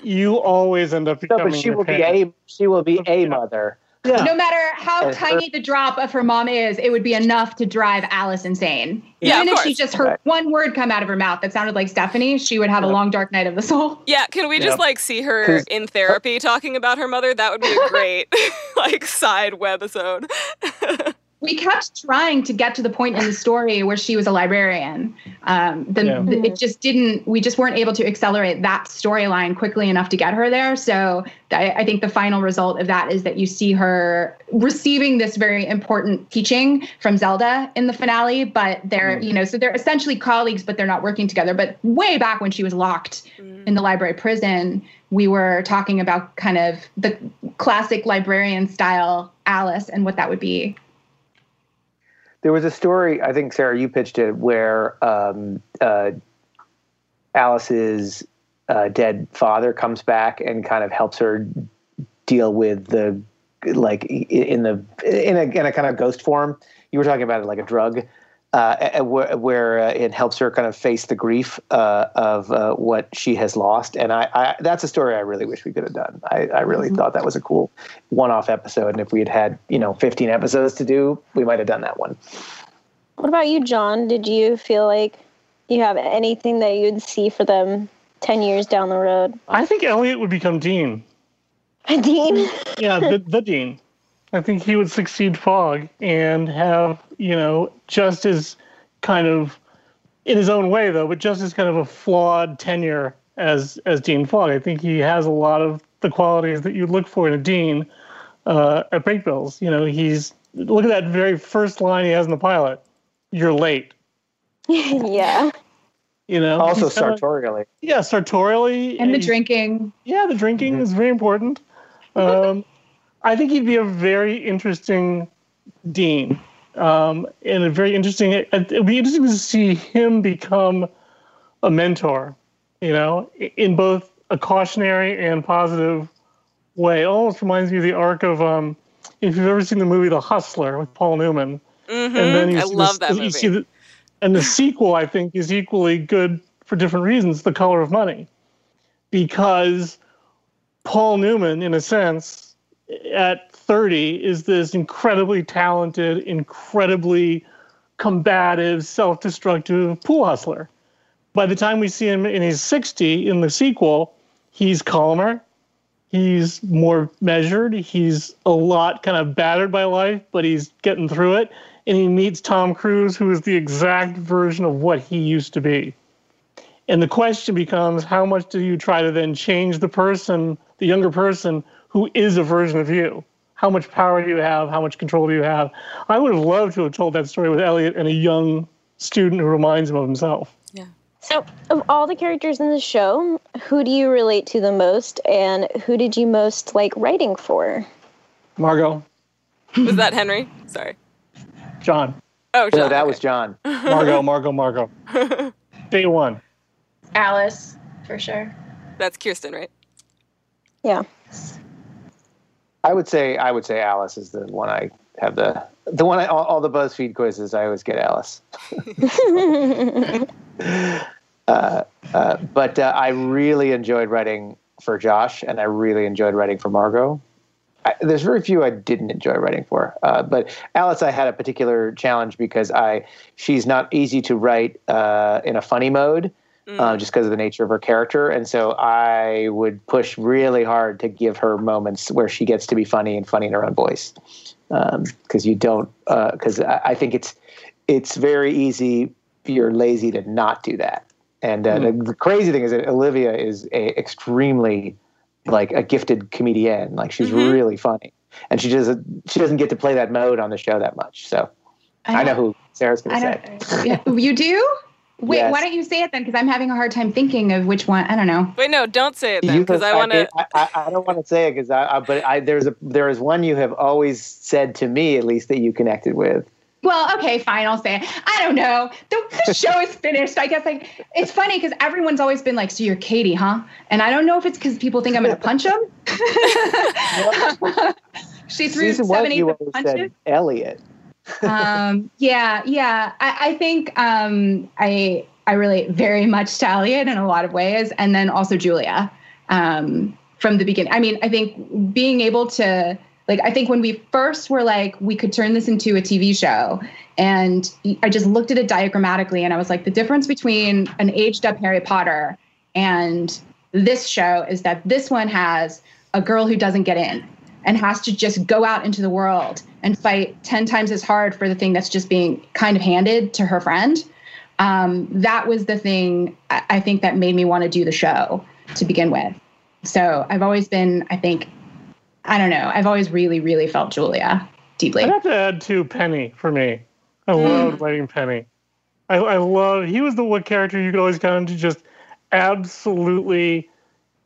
you always end up becoming. No, but she will be a she will be a mother. Yeah. No matter how And tiny her- the drop of her mom is, it would be enough to drive Alice insane. Yeah, Even of if she just heard Right. one word come out of her mouth that sounded like Stephanie, she would have a long dark night of the soul. Yeah, can we just like see her in therapy talking about her mother? That would be a great like side webisode. We kept trying to get to the point in the story where she was a librarian. Um, the, Yeah. the- it just didn't. We just weren't able to accelerate that storyline quickly enough to get her there. So I, I think the final result of that is that you see her receiving this very important teaching from Zelda in the finale. But they're, you know, so they're essentially colleagues, but they're not working together. But way back when she was locked in the library prison, we were talking about kind of the classic librarian style Alice and what that would be. There was a story, I think, Sera, you pitched it, where um, uh, Alice's uh, dead father comes back and kind of helps her deal with the like in the in a in a kind of ghost form. You were talking about it like a drug, uh, a- a- where, where uh, it helps her kind of face the grief uh, of uh, what she has lost. And I, I that's a story I really wish we could have done. I, I really thought that was a cool one-off episode. And if we had had you know 15 episodes to do, we might have done that one. What about you, John? Did you feel like you have anything that you'd see for them 10 years down the road? I think Eliot would become Dean. Dean? Yeah, the, the Dean. I think he would succeed Fogg and have, you know, just as kind of, in his own way though, but just as kind of a flawed tenure as as Dean Fogg. I think he has a lot of the qualities that you look for in a Dean uh, at Brakebills. You know, he's look at that very first line he has in the pilot. You're late. yeah. You know, Also He's kinda- sartorially. Yeah, sartorially. And the drinking. yeah, the drinking is very important. Um, I think he'd be a very interesting dean, um, and a very interesting. It would be interesting to see him become a mentor. You know, in both a cautionary and positive way. It almost reminds me of the arc of um, if you've ever seen the movie The Hustler with Paul Newman. hmm And then you I see love that you movie. see the- and the sequel, I think, is equally good for different reasons. The Color of Money, because Paul Newman, in a sense, at 30, is this incredibly talented, incredibly combative, self-destructive pool hustler. By the time we see him in his 60 in the sequel, he's calmer, he's more measured, he's a lot kind of battered by life, but he's getting through it. And he meets Tom Cruise, who is the exact version of what he used to be. And the question becomes how much do you try to then change the person, the younger person, who is a version of you? How much power do you have? How much control do you have? I would have loved to have told that story with Eliot and a young student who reminds him of himself. Yeah. So, of all the characters in the show, who do you relate to the most, and who did you most like writing for? Margo, Was that Henry? Sorry. John, Oh, John, No, that okay. was John. Margo, Margo, Margo. Day one. Alice, for sure. That's Kirsten, right? Yeah. I would say I would say Alice is the one I have the the one I all, all the BuzzFeed quizzes I always get Alice. uh, uh, but uh, I really enjoyed writing for Josh, and I really enjoyed writing for Margo. I, there's very few I didn't enjoy writing for, uh, but Alice I had a particular challenge because I she's not easy to write uh, in a funny mode. Mm. uh, just because of the nature of her character. And so I would push really hard to give her moments where she gets to be funny and funny in her own voice. Because you don't, because I, I think it's it's very easy if you're lazy to not do that. And uh, the, the crazy thing is that Olivia is a extremely like a gifted comedian. Like she's Mhm. really funny, and she doesn't she doesn't get to play that mode on the show that much. So I, know who Sera's going I to say. Yeah, you do? Wait, Yes. why don't you say it then? Because I'm having a hard time thinking of which one. I don't know. Wait, no, don't say it then, because I want to. I, I, I don't want to say it because I, I. But I, there's a there is one you have always said to me at least that you connected with. Well, okay, fine. I'll say it. I don't know. The, the show is finished. I guess like it's funny because everyone's always been like, "So you're Kady, huh?" And I don't know if it's because people think I'm going to punch them. she threw Season one, seven, eight you of always punches. said Eliot. Um, yeah, yeah. I, I think um, I I relate very much to Eliot in a lot of ways, and then also Julia um, from the beginning. I mean, I think being able to like, I think when we first were like, we could turn this into a TV show, and I just looked at it diagrammatically, and I was like, the difference between an aged up Harry Potter and this show is that this one has a girl who doesn't get in and has to just go out into the world and fight 10 times as hard for the thing that's just being kind of handed to her friend. Um, that was the thing I, I think that made me want to do the show to begin with. So I've always been, I think, I don't know, I've always really, really felt Julia deeply. I'd have to add to Penny for me. I loved writing Penny. I, I love he was the one character you could always count on to just absolutely,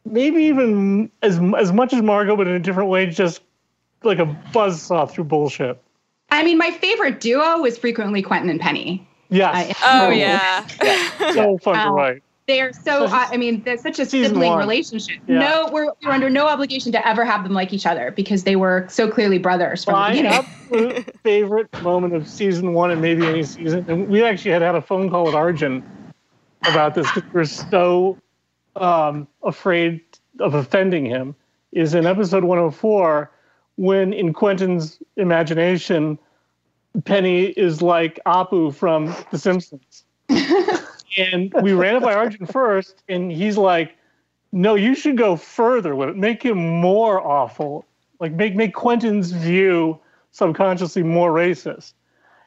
maybe even as as much as Margo, but in a different way, just like a buzzsaw through bullshit. I mean, my favorite duo was frequently Quentin and Penny. Yes, Oh, yeah. so fun to Um, write. They are so, So I I mean, they're such a sibling one. relationship. Yeah. No, we're, we're under no obligation to ever have them like each other because they were so clearly brothers from the My beginning. absolute favorite moment of season one and maybe any season, and we actually had had a phone call with Arjun about this because we're so um, afraid of offending him. Is in episode 104 when, in Quentin's imagination, Penny is like Apu from The Simpsons. and we ran it by Arjun first, and he's like, "No, you should go further with it. Make him more awful. Like make make Quentin's view subconsciously more racist."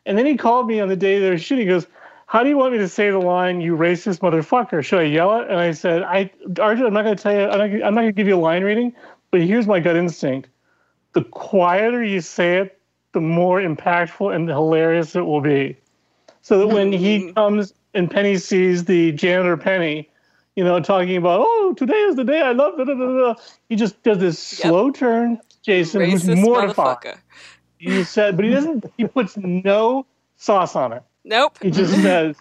And then he called me on the day they were shooting. He goes, "How do you want me to say the line, you racist motherfucker? Should I yell it?" And I said, "I Arjun, I'm not going to tell you. I'm not, I'm not going to give you a line reading, but here's my gut instinct: the quieter you say it, the more impactful and hilarious it will be." So that when he comes and Penny sees the janitor Penny, you know, talking about, oh, today is the day I love, da, da, da, da," he just does this Yep. slow turn, Jason, who's mortified. He said, but he doesn't, he puts no sauce on it. Nope. He just says,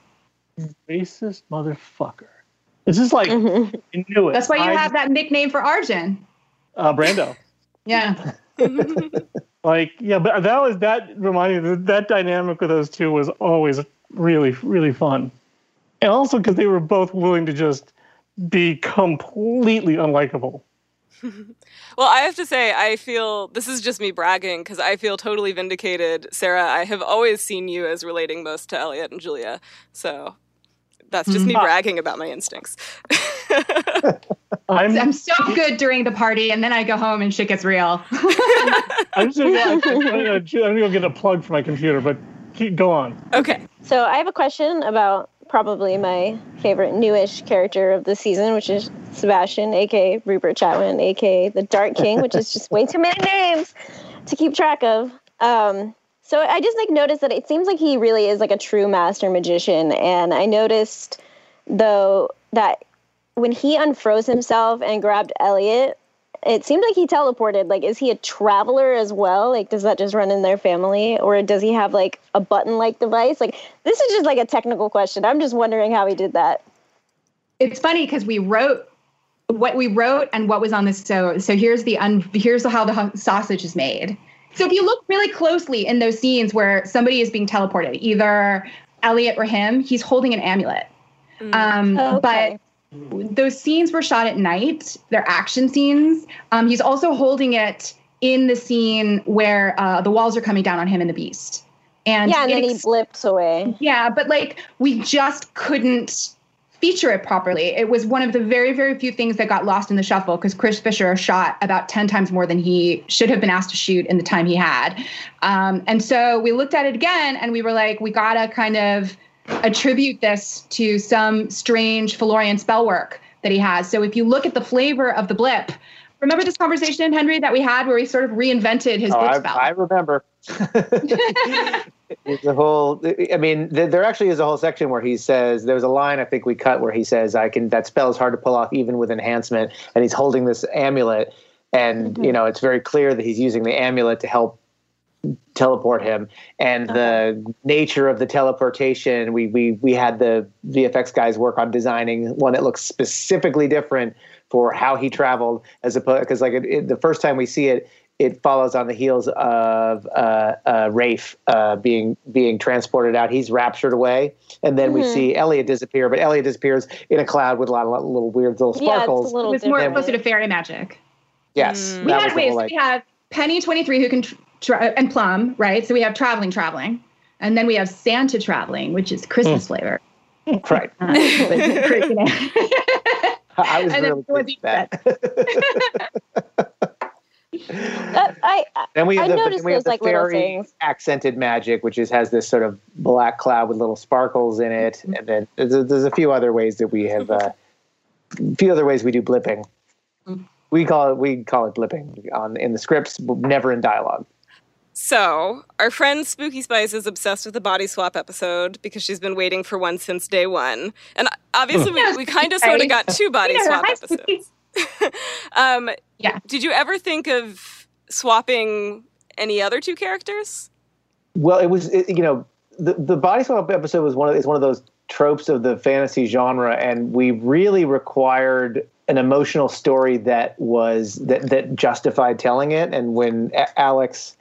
racist motherfucker. It's just like, Mhm. you knew it. That's why you I- have that nickname for Arjun. uh, Brando. Yeah. Like, yeah, but that was, that reminded me, that, that dynamic with those two was always really, really fun. And also because they were both willing to just be completely unlikable. Well, I have to say, I feel this is just me bragging because I feel totally vindicated. Sera, I have always seen you as relating most to Eliot and Julia. So that's just me Mhm. bragging about my instincts. I'm, I'm so good during the party, and then I go home and shit gets real. I'm just gonna, I'm gonna, I'm gonna go get a plug for my computer, but keep go on. okay. So I have a question about probably my favorite newish character of the season, which is Sebastian, aka Rupert Chatwin, aka the Dark King, which is just way too many names to keep track of. Um, so I just like noticed that it seems like he really is like a true master magician, and I noticed though that when he unfroze himself and grabbed Eliot, it seemed like he teleported. Like, is he a traveler as well? Like, does that just run in their family, or does he have like a button-like device? Like, this is just like a technical question. I'm just wondering how he did that. it's funny because we wrote what we wrote and what was on the So so here's the un, here's how the sausage is made. So if you look really closely in those scenes where somebody is being teleported, either Eliot or him, he's holding an amulet. Um, Okay. But those scenes were shot at night. They're action scenes. Um, he's also holding it in the scene where uh, the walls are coming down on him and the beast. And yeah, and it then he blips away. yeah, but like we just couldn't feature it properly. It was one of the very, very few things that got lost in the shuffle because Chris Fisher shot about 10 times more than he should have been asked to shoot in the time he had. Um, and so we looked at it again and we were like, we gotta kind of attribute this to some strange Fillorian spell work that he has. So if you look at the flavor of the blip, remember this conversation, Henry, that we had where we sort of reinvented his Oh, blip I, spell? I remember. There's a whole. I mean, th- there actually is a whole section where he says there's a line I think we cut where he says I can that spell is hard to pull off even with enhancement, and he's holding this amulet, and mm-hmm. you know it's very clear that he's using the amulet to help teleport him and the nature of the teleportation we we we had the VFX guys work on designing one that looks specifically different for how he traveled as opposed because like it, it, the first time we see it it follows on the heels of uh, uh, Rafe uh, being being transported out. He's raptured away, and then we see Eliot disappear. But Eliot disappears in a cloud with a lot of little weird little Yeah, it's sparkles. a little it was more different. closer to fairy magic. yes, We that had was ways. like- we have Penny 23 who can tra- and Plum, right? So we have traveling, traveling. And then we have Santa traveling, which is Christmas flavor. right. Uh, but pretty- you know. I was And really what pleased he with that. Uh, I, I Then we have I the, noticed we have those, the like, fairy accented magic, which is has this sort of black cloud with little sparkles in it, and then there's a, there's a few other ways that we have uh, a few other ways we do blipping. We call it we call it blipping on in the scripts, but never in dialogue. So, our friend Spooky Spice is obsessed with the body swap episode because she's been waiting for one since day one. And obviously, we, we kind of sort of got two body swap episodes. um, Yeah. Did you ever think of swapping any other two characters? Well, it was it, you know the the body swap episode was one of is one of those tropes of the fantasy genre, and we really required an emotional story that was that that justified telling it. And when A- Alex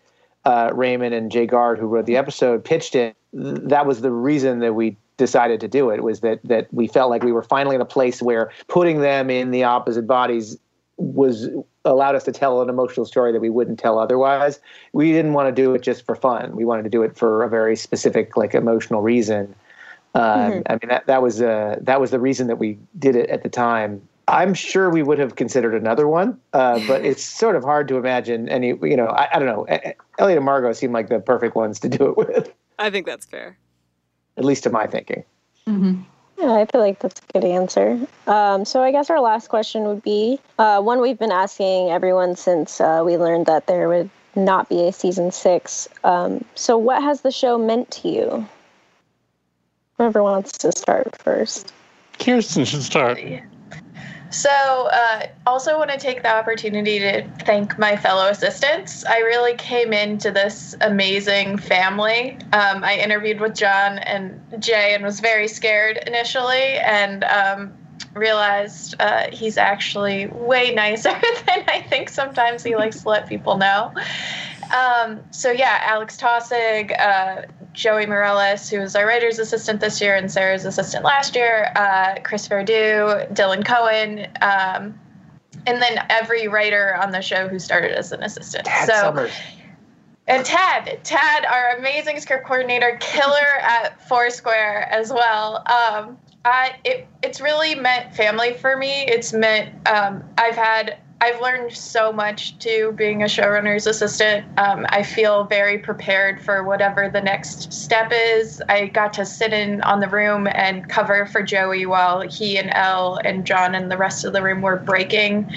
uh, Raymond and Jay Gard, who wrote the episode, pitched it, th- that was the reason that we decided to do it. Was that that we felt like we were finally in a place where putting them in the opposite bodies was allowed us to tell an emotional story that we wouldn't tell otherwise. We didn't want to do it just for fun. We wanted to do it for a very specific, like emotional reason. Um, I mean, that that was uh, that was the reason that we did it at the time. I'm sure we would have considered another one, uh, but it's sort of hard to imagine any. You know, I, I don't know. E- Eliot and Margo seem like the perfect ones to do it with, I think that's fair. at least to my thinking. Yeah, I feel like that's a good answer. Um, so I guess our last question would be uh, one we've been asking everyone since uh, we learned that there would not be a season six. Um, so what has the show meant to you? Whoever wants to start first. Kirsten should start. So, uh, also want to take the opportunity to thank my fellow assistants. I really came into this amazing family. Um, I interviewed with John and Jay and was very scared initially, and um, realized uh, he's actually way nicer than I think sometimes he likes to let people know. Um, so yeah, Alex Tossig, uh, Joey Morellis, who was our writer's assistant this year and Sera's assistant last year, uh, Chris Verdu, Dylan Cohen, um, and then every writer on the show who started as an assistant. Tad so Summers. and Tad, Tad, our amazing script coordinator, killer at Foursquare as well. Um, I it it's really meant family for me. It's meant um, I've had I've learned so much too being a showrunner's assistant. Um, I feel very prepared for whatever the next step is. I got to sit in on the room and cover for Joey while he and Elle and John and the rest of the room were breaking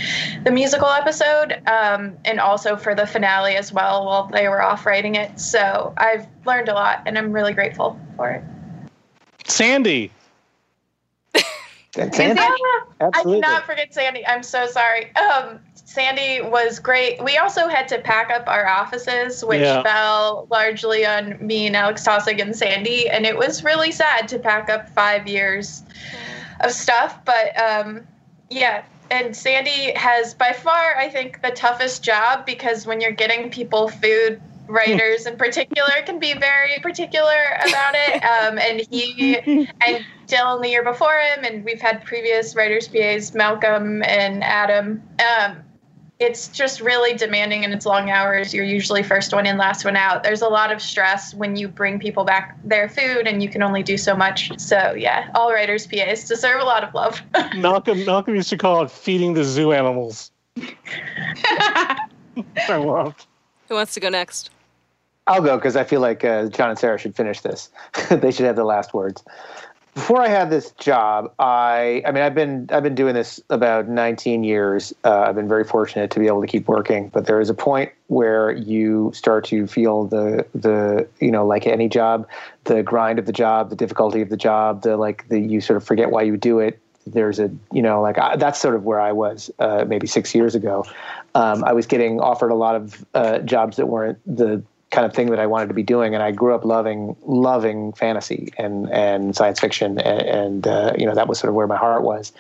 the musical episode, um, and also for the finale as well while they were off writing it. So I've learned a lot, and I'm really grateful for it. Sandy. And Sandy, I absolutely. cannot forget Sandy. I'm so sorry. Um, Sandy was great. We also had to pack up our offices, which Yeah. fell largely on me and Alex Tossig and Sandy, and it was really sad to pack up five years of stuff. But um, yeah, and Sandy has by far, I think, the toughest job because when you're getting people food, writers in particular can be very particular about it. Um, and he and Dylan the year before him, and we've had previous writers PAs, Malcolm and Adam. Um, it's just really demanding and it's long hours. You're usually first one in, last one out. There's a lot of stress when you bring people back their food and you can only do so much. So yeah, all writers PAs deserve a lot of love. Malcolm Malcolm used to call it feeding the zoo animals. I loved. Who wants to go next? I'll go because I feel like uh, John and Sera should finish this. they should have the last words. Before I had this job, I I mean I've been I've been doing this about 19 years. Uh, I've been very fortunate to be able to keep working, but there is a point where you start to feel the the you know like any job, the grind of the job, the difficulty of the job, the like the you sort of forget why you do it. There's a you know like I, that's sort of where I was uh, maybe six years ago. Um, I was getting offered a lot of uh, jobs that weren't the kind of thing that I wanted to be doing. And I grew up loving loving fantasy and and science fiction, and, and uh, you know that was sort of where my heart was.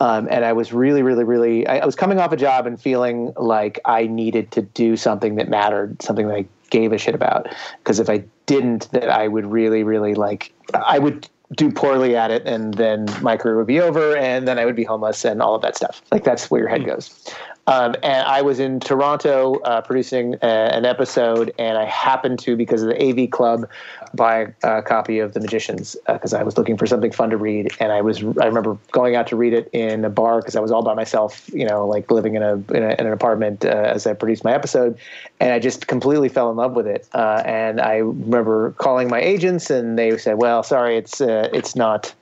Um, and I was really, really, really. I, I was coming off a job and feeling like I needed to do something that mattered, something that I gave a shit about. Because if I didn't, that I would really, really like. I would do poorly at it and then my career would be over and then I would be homeless and all of that stuff. Like that's where your head goes. Um, and I was in Toronto uh, producing a, an episode, and I happened to, because of the AV Club, buy a copy of The Magicians because uh, I was looking for something fun to read. And I was, I remember going out to read it in a bar because I was all by myself, you know, like living in a in, a, in an apartment uh, as I produced my episode, and I just completely fell in love with it. Uh, and I remember calling my agents, and they said, "Well, sorry, it's uh, it's not."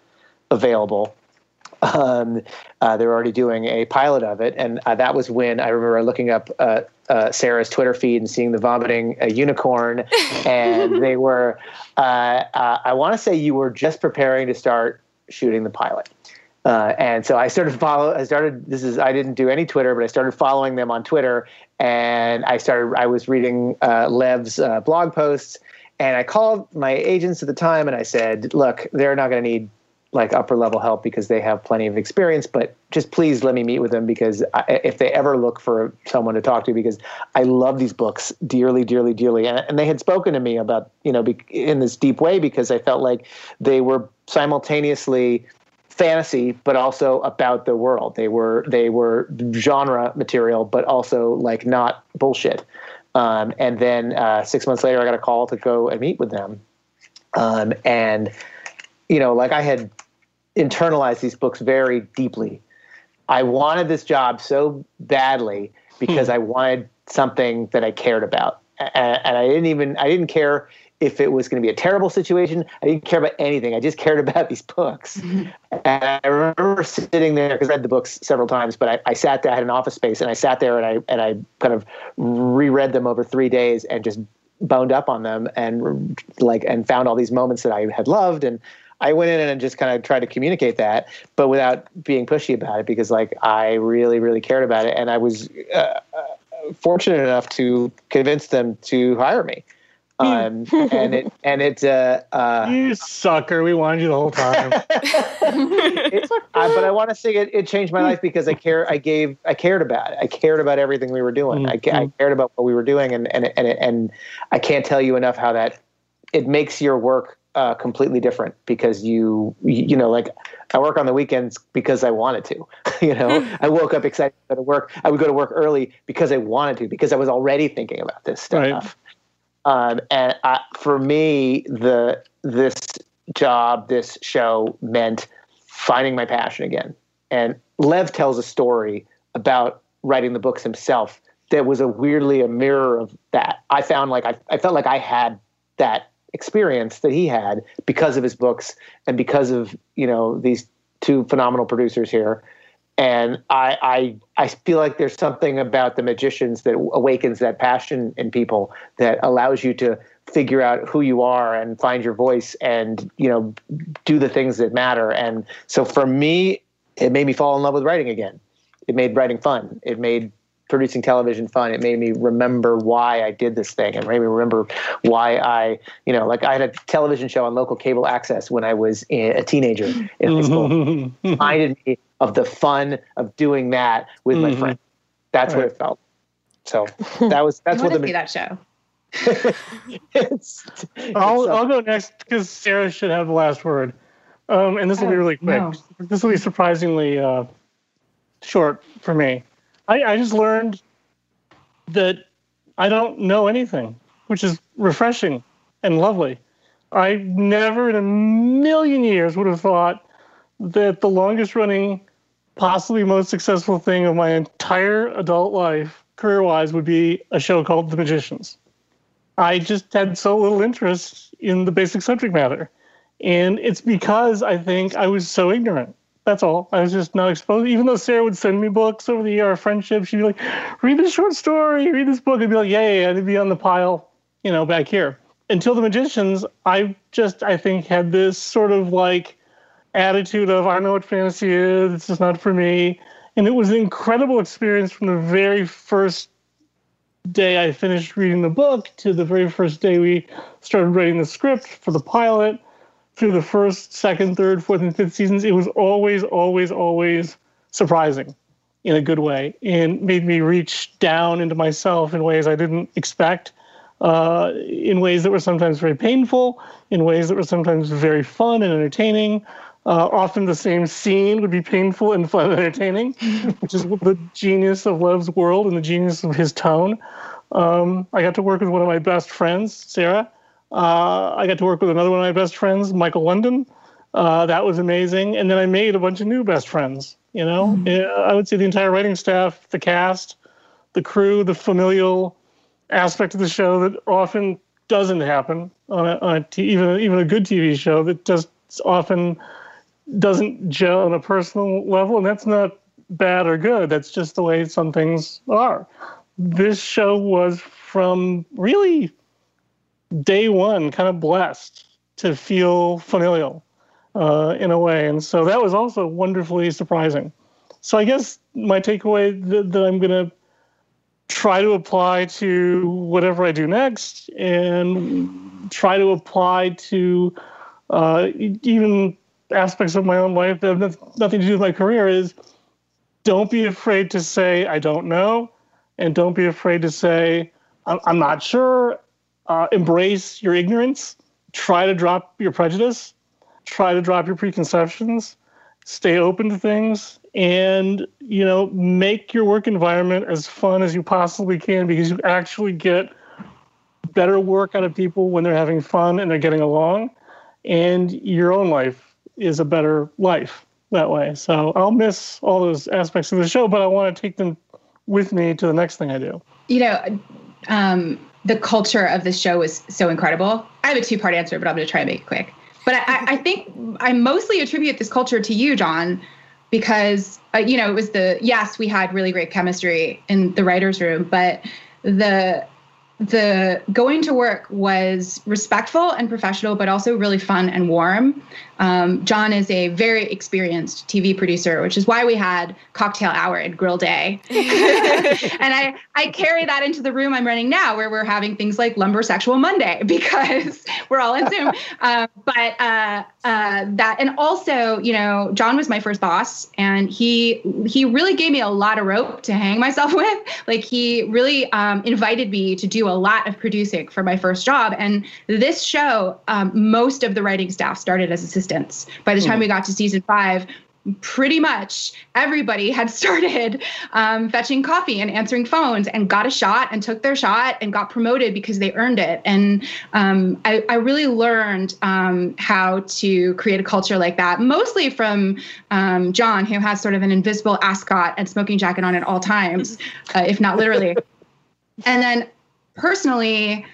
available um, uh, they were already doing a pilot of it, and uh, that was when I remember looking up uh, uh Sera's Twitter feed and seeing the vomiting unicorn, and they were. Uh, uh, I want to say you were just preparing to start shooting the pilot. and so I started follow. I started. This is. I didn't do any Twitter, but I started following them on Twitter, and I started. I was reading Lev's blog posts, and I called my agents at the time, and I said, "Look, they're not going to need like upper level help because they have plenty of experience but just please let me meet with them because I, if they ever look for someone to talk to because i love these books dearly dearly dearly. And, and they had spoken to me about you know be, in this deep way because i felt like they were simultaneously fantasy but also about the world. They were they were genre material but also like not bullshit. Um, and then uh, six months later i got a call to go and meet with them. Um, and you know, like I had internalized these books very deeply. I wanted this job so badly because hmm. I wanted something that I cared about. And, and, I didn't even, I didn't care if it was going to be a terrible situation. I didn't care about anything. I just cared about these books. and I remember sitting there because I read the books several times, but I, I, sat there, I had an office space and I sat there and I, and I kind of reread them over three days and just boned up on them and like, and found all these moments that I had loved. And, I went in and just kind of tried to communicate that, but without being pushy about it because like I really, really cared about it. And I was uh, uh fortunate enough to convince them to hire me. Um, and it and it uh, uh, you sucker we wanted you the whole time it, uh, but i want to say it, it changed my life because i care i gave i cared about it i cared about everything we were doing mm-hmm. I, I, cared about what we were doing and and and and i can't tell you enough how that it makes your work uh, completely different because you you know like I work on the weekends because I wanted to. you know, hmm. I woke up excited to go to work. I would go to work early because I wanted to because I was already thinking about this stuff. Right. Um, and I, for me, the this job, this show meant finding my passion again. And Lev tells a story about writing the books himself that was a weirdly a mirror of that. I found like I, I felt like I had that experience that he had because of his books and because of you know these two phenomenal producers here. And I, I I feel like there's something about the magicians that awakens that passion in people that allows you to figure out who you are and find your voice and you know do the things that matter. And so for me it made me fall in love with writing again. It made writing fun. It made producing television fun. It made me remember why I did this thing and made me remember why I, you know, like I had a television show on local cable access when I was a teenager in high school. reminded me of the fun of doing that with mm-hmm. my friends. That's right. what it felt. So that was that's what the see that show. it's, I'll it's, I'll go next because Sera should have the last word. Um, and this will oh, be really quick. No. This will be surprisingly uh, short for me. I, I just learned that I don't know anything, which is refreshing and lovely. I never in a million years would have thought that the longest running, possibly most successful thing of my entire adult life, career wise, would be a show called The Magicians. I just had so little interest in the basic subject matter. And it's because I think I was so ignorant. That's all. I was just not exposed. Even though Sera would send me books over the year, our friendship, she'd be like, read this short story, read this book. I'd be like, yeah, yeah, yeah. I'd be on the pile, you know, back here. Until the magicians, I just, I think, had this sort of like attitude of, I know what fantasy is, it's just not for me. And it was an incredible experience from the very first day I finished reading the book to the very first day we started writing the script for the pilot through the first, second, third, fourth, and fifth seasons, it was always, always, always surprising in a good way and made me reach down into myself in ways I didn't expect, uh, in ways that were sometimes very painful, in ways that were sometimes very fun and entertaining. Uh, often the same scene would be painful and fun and entertaining, which is the genius of Lev's world and the genius of his tone. Um, I got to work with one of my best friends, Sera, uh, I got to work with another one of my best friends, Michael London. Uh, that was amazing. And then I made a bunch of new best friends. You know, mm-hmm. I would say the entire writing staff, the cast, the crew, the familial aspect of the show that often doesn't happen on a, on a t- even even a good TV show that just often doesn't gel on a personal level, and that's not bad or good. That's just the way some things are. This show was from really day one kind of blessed to feel familial uh, in a way. And so that was also wonderfully surprising. So I guess my takeaway that, that I'm going to try to apply to whatever I do next and try to apply to uh, even aspects of my own life that have nothing to do with my career is don't be afraid to say, I don't know. And don't be afraid to say, I'm not sure uh, embrace your ignorance, try to drop your prejudice, try to drop your preconceptions, stay open to things, and you know make your work environment as fun as you possibly can because you actually get better work out of people when they're having fun and they're getting along, and your own life is a better life that way. So I'll miss all those aspects of the show, but I want to take them with me to the next thing I do. You know, um, the culture of the show was so incredible. I have a two part answer, but I'm going to try and make it quick. But I, I think I mostly attribute this culture to you, John, because uh, you know it was the yes, we had really great chemistry in the writers' room, but the the going to work was respectful and professional, but also really fun and warm. Um, John is a very experienced TV producer, which is why we had cocktail hour and grill day. and I, I carry that into the room I'm running now, where we're having things like lumber sexual Monday because we're all in Zoom. Um, but uh, uh, that, and also, you know, John was my first boss, and he he really gave me a lot of rope to hang myself with. Like he really um, invited me to do a lot of producing for my first job. And this show, um, most of the writing staff started as assistants By the time mm. we got to season five, pretty much everybody had started um, fetching coffee and answering phones and got a shot and took their shot and got promoted because they earned it. And um, I, I, really learned um, how to create a culture like that, mostly from um, John, who has sort of an invisible ascot and smoking jacket on at all times, uh, if not literally. and then personally,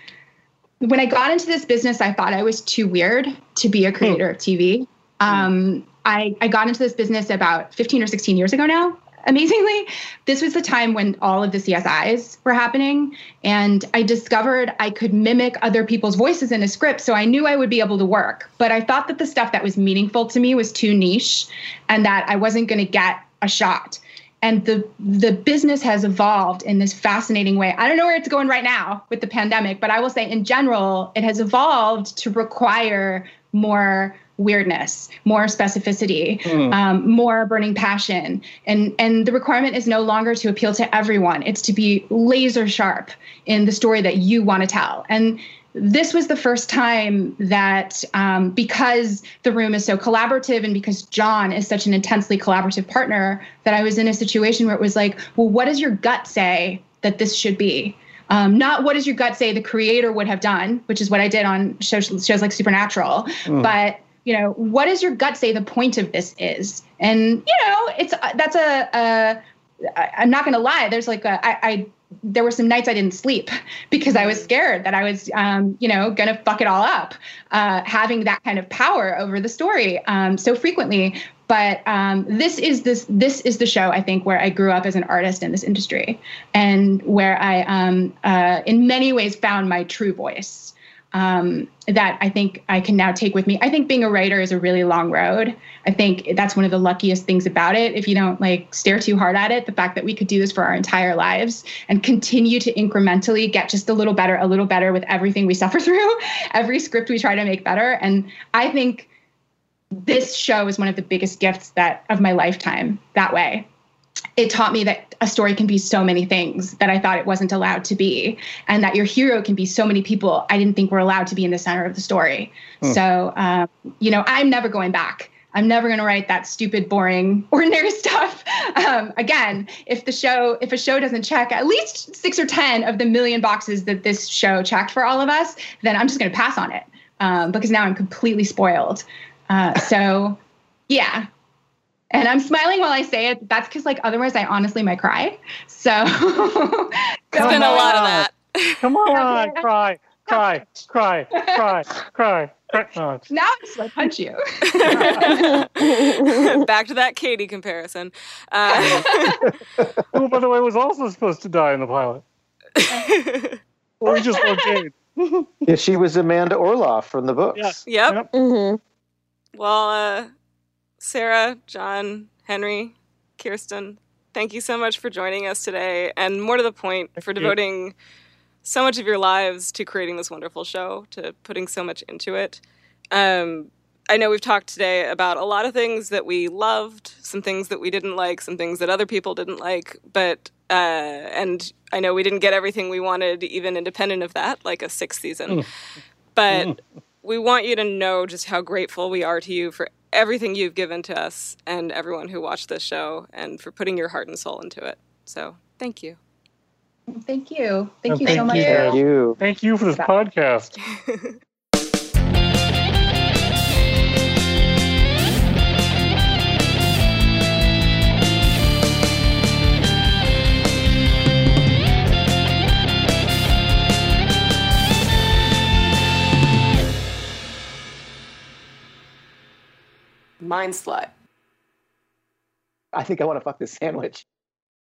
when I got into this business, I thought I was too weird to be a hmm. creator of TV. Um, I, I got into this business about 15 or 16 years ago now. Amazingly, this was the time when all of the CSIs were happening, and I discovered I could mimic other people's voices in a script. So I knew I would be able to work. But I thought that the stuff that was meaningful to me was too niche, and that I wasn't going to get a shot and the the business has evolved in this fascinating way. I don't know where it's going right now with the pandemic, but I will say in general, it has evolved to require more weirdness, more specificity, mm. um, more burning passion, and and the requirement is no longer to appeal to everyone. It's to be laser sharp in the story that you want to tell, and this was the first time that um, because the room is so collaborative and because John is such an intensely collaborative partner, that I was in a situation where it was like, well, what does your gut say that this should be. Um, not what does your gut say the creator would have done, which is what I did on shows, shows like Supernatural, mm. but you know, what does your gut say the point of this is? And you know, it's that's a, a I'm not going to lie. There's like a, I, I there were some nights I didn't sleep because I was scared that I was, um, you know, gonna fuck it all up, uh, having that kind of power over the story um, so frequently. But um, this is this this is the show I think where I grew up as an artist in this industry, and where I, um, uh, in many ways, found my true voice um, that I think I can now take with me. I think being a writer is a really long road. I think that's one of the luckiest things about it. If you don't like stare too hard at it, the fact that we could do this for our entire lives and continue to incrementally get just a little better, a little better with everything we suffer through, every script we try to make better. And I think this show is one of the biggest gifts that of my lifetime that way it taught me that a story can be so many things that I thought it wasn't allowed to be, and that your hero can be so many people I didn't think were allowed to be in the center of the story. Hmm. So, um, you know, I'm never going back. I'm never going to write that stupid, boring, ordinary stuff um, again. If the show, if a show doesn't check at least six or ten of the million boxes that this show checked for all of us, then I'm just going to pass on it um, because now I'm completely spoiled. Uh, so, yeah, and I'm smiling while I say it. That's because, like, otherwise, I honestly might cry. So, there's been a lot of that. Come on, cry, cry, cry, cry, cry. Oh, now I just like punch you. Back to that Kady comparison. Uh, Who, by the way, was also supposed to die in the pilot. or we just love Kate. yeah, she was Amanda Orloff from the books. Yeah. Yep. yep. Mm-hmm. Well, uh, Sera, John, Henry, Kirsten, thank you so much for joining us today. And more to the point, for devoting so much of your lives to creating this wonderful show, to putting so much into it. Um, I know we've talked today about a lot of things that we loved, some things that we didn't like, some things that other people didn't like, but uh, and I know we didn't get everything we wanted, even independent of that, like a sixth season. Mm. But mm. we want you to know just how grateful we are to you for everything you've given to us and everyone who watched this show and for putting your heart and soul into it. So thank you. Thank you. Thank oh, you thank so much. Thank you. Thank you for this podcast. Mind slut. I think I want to fuck this sandwich.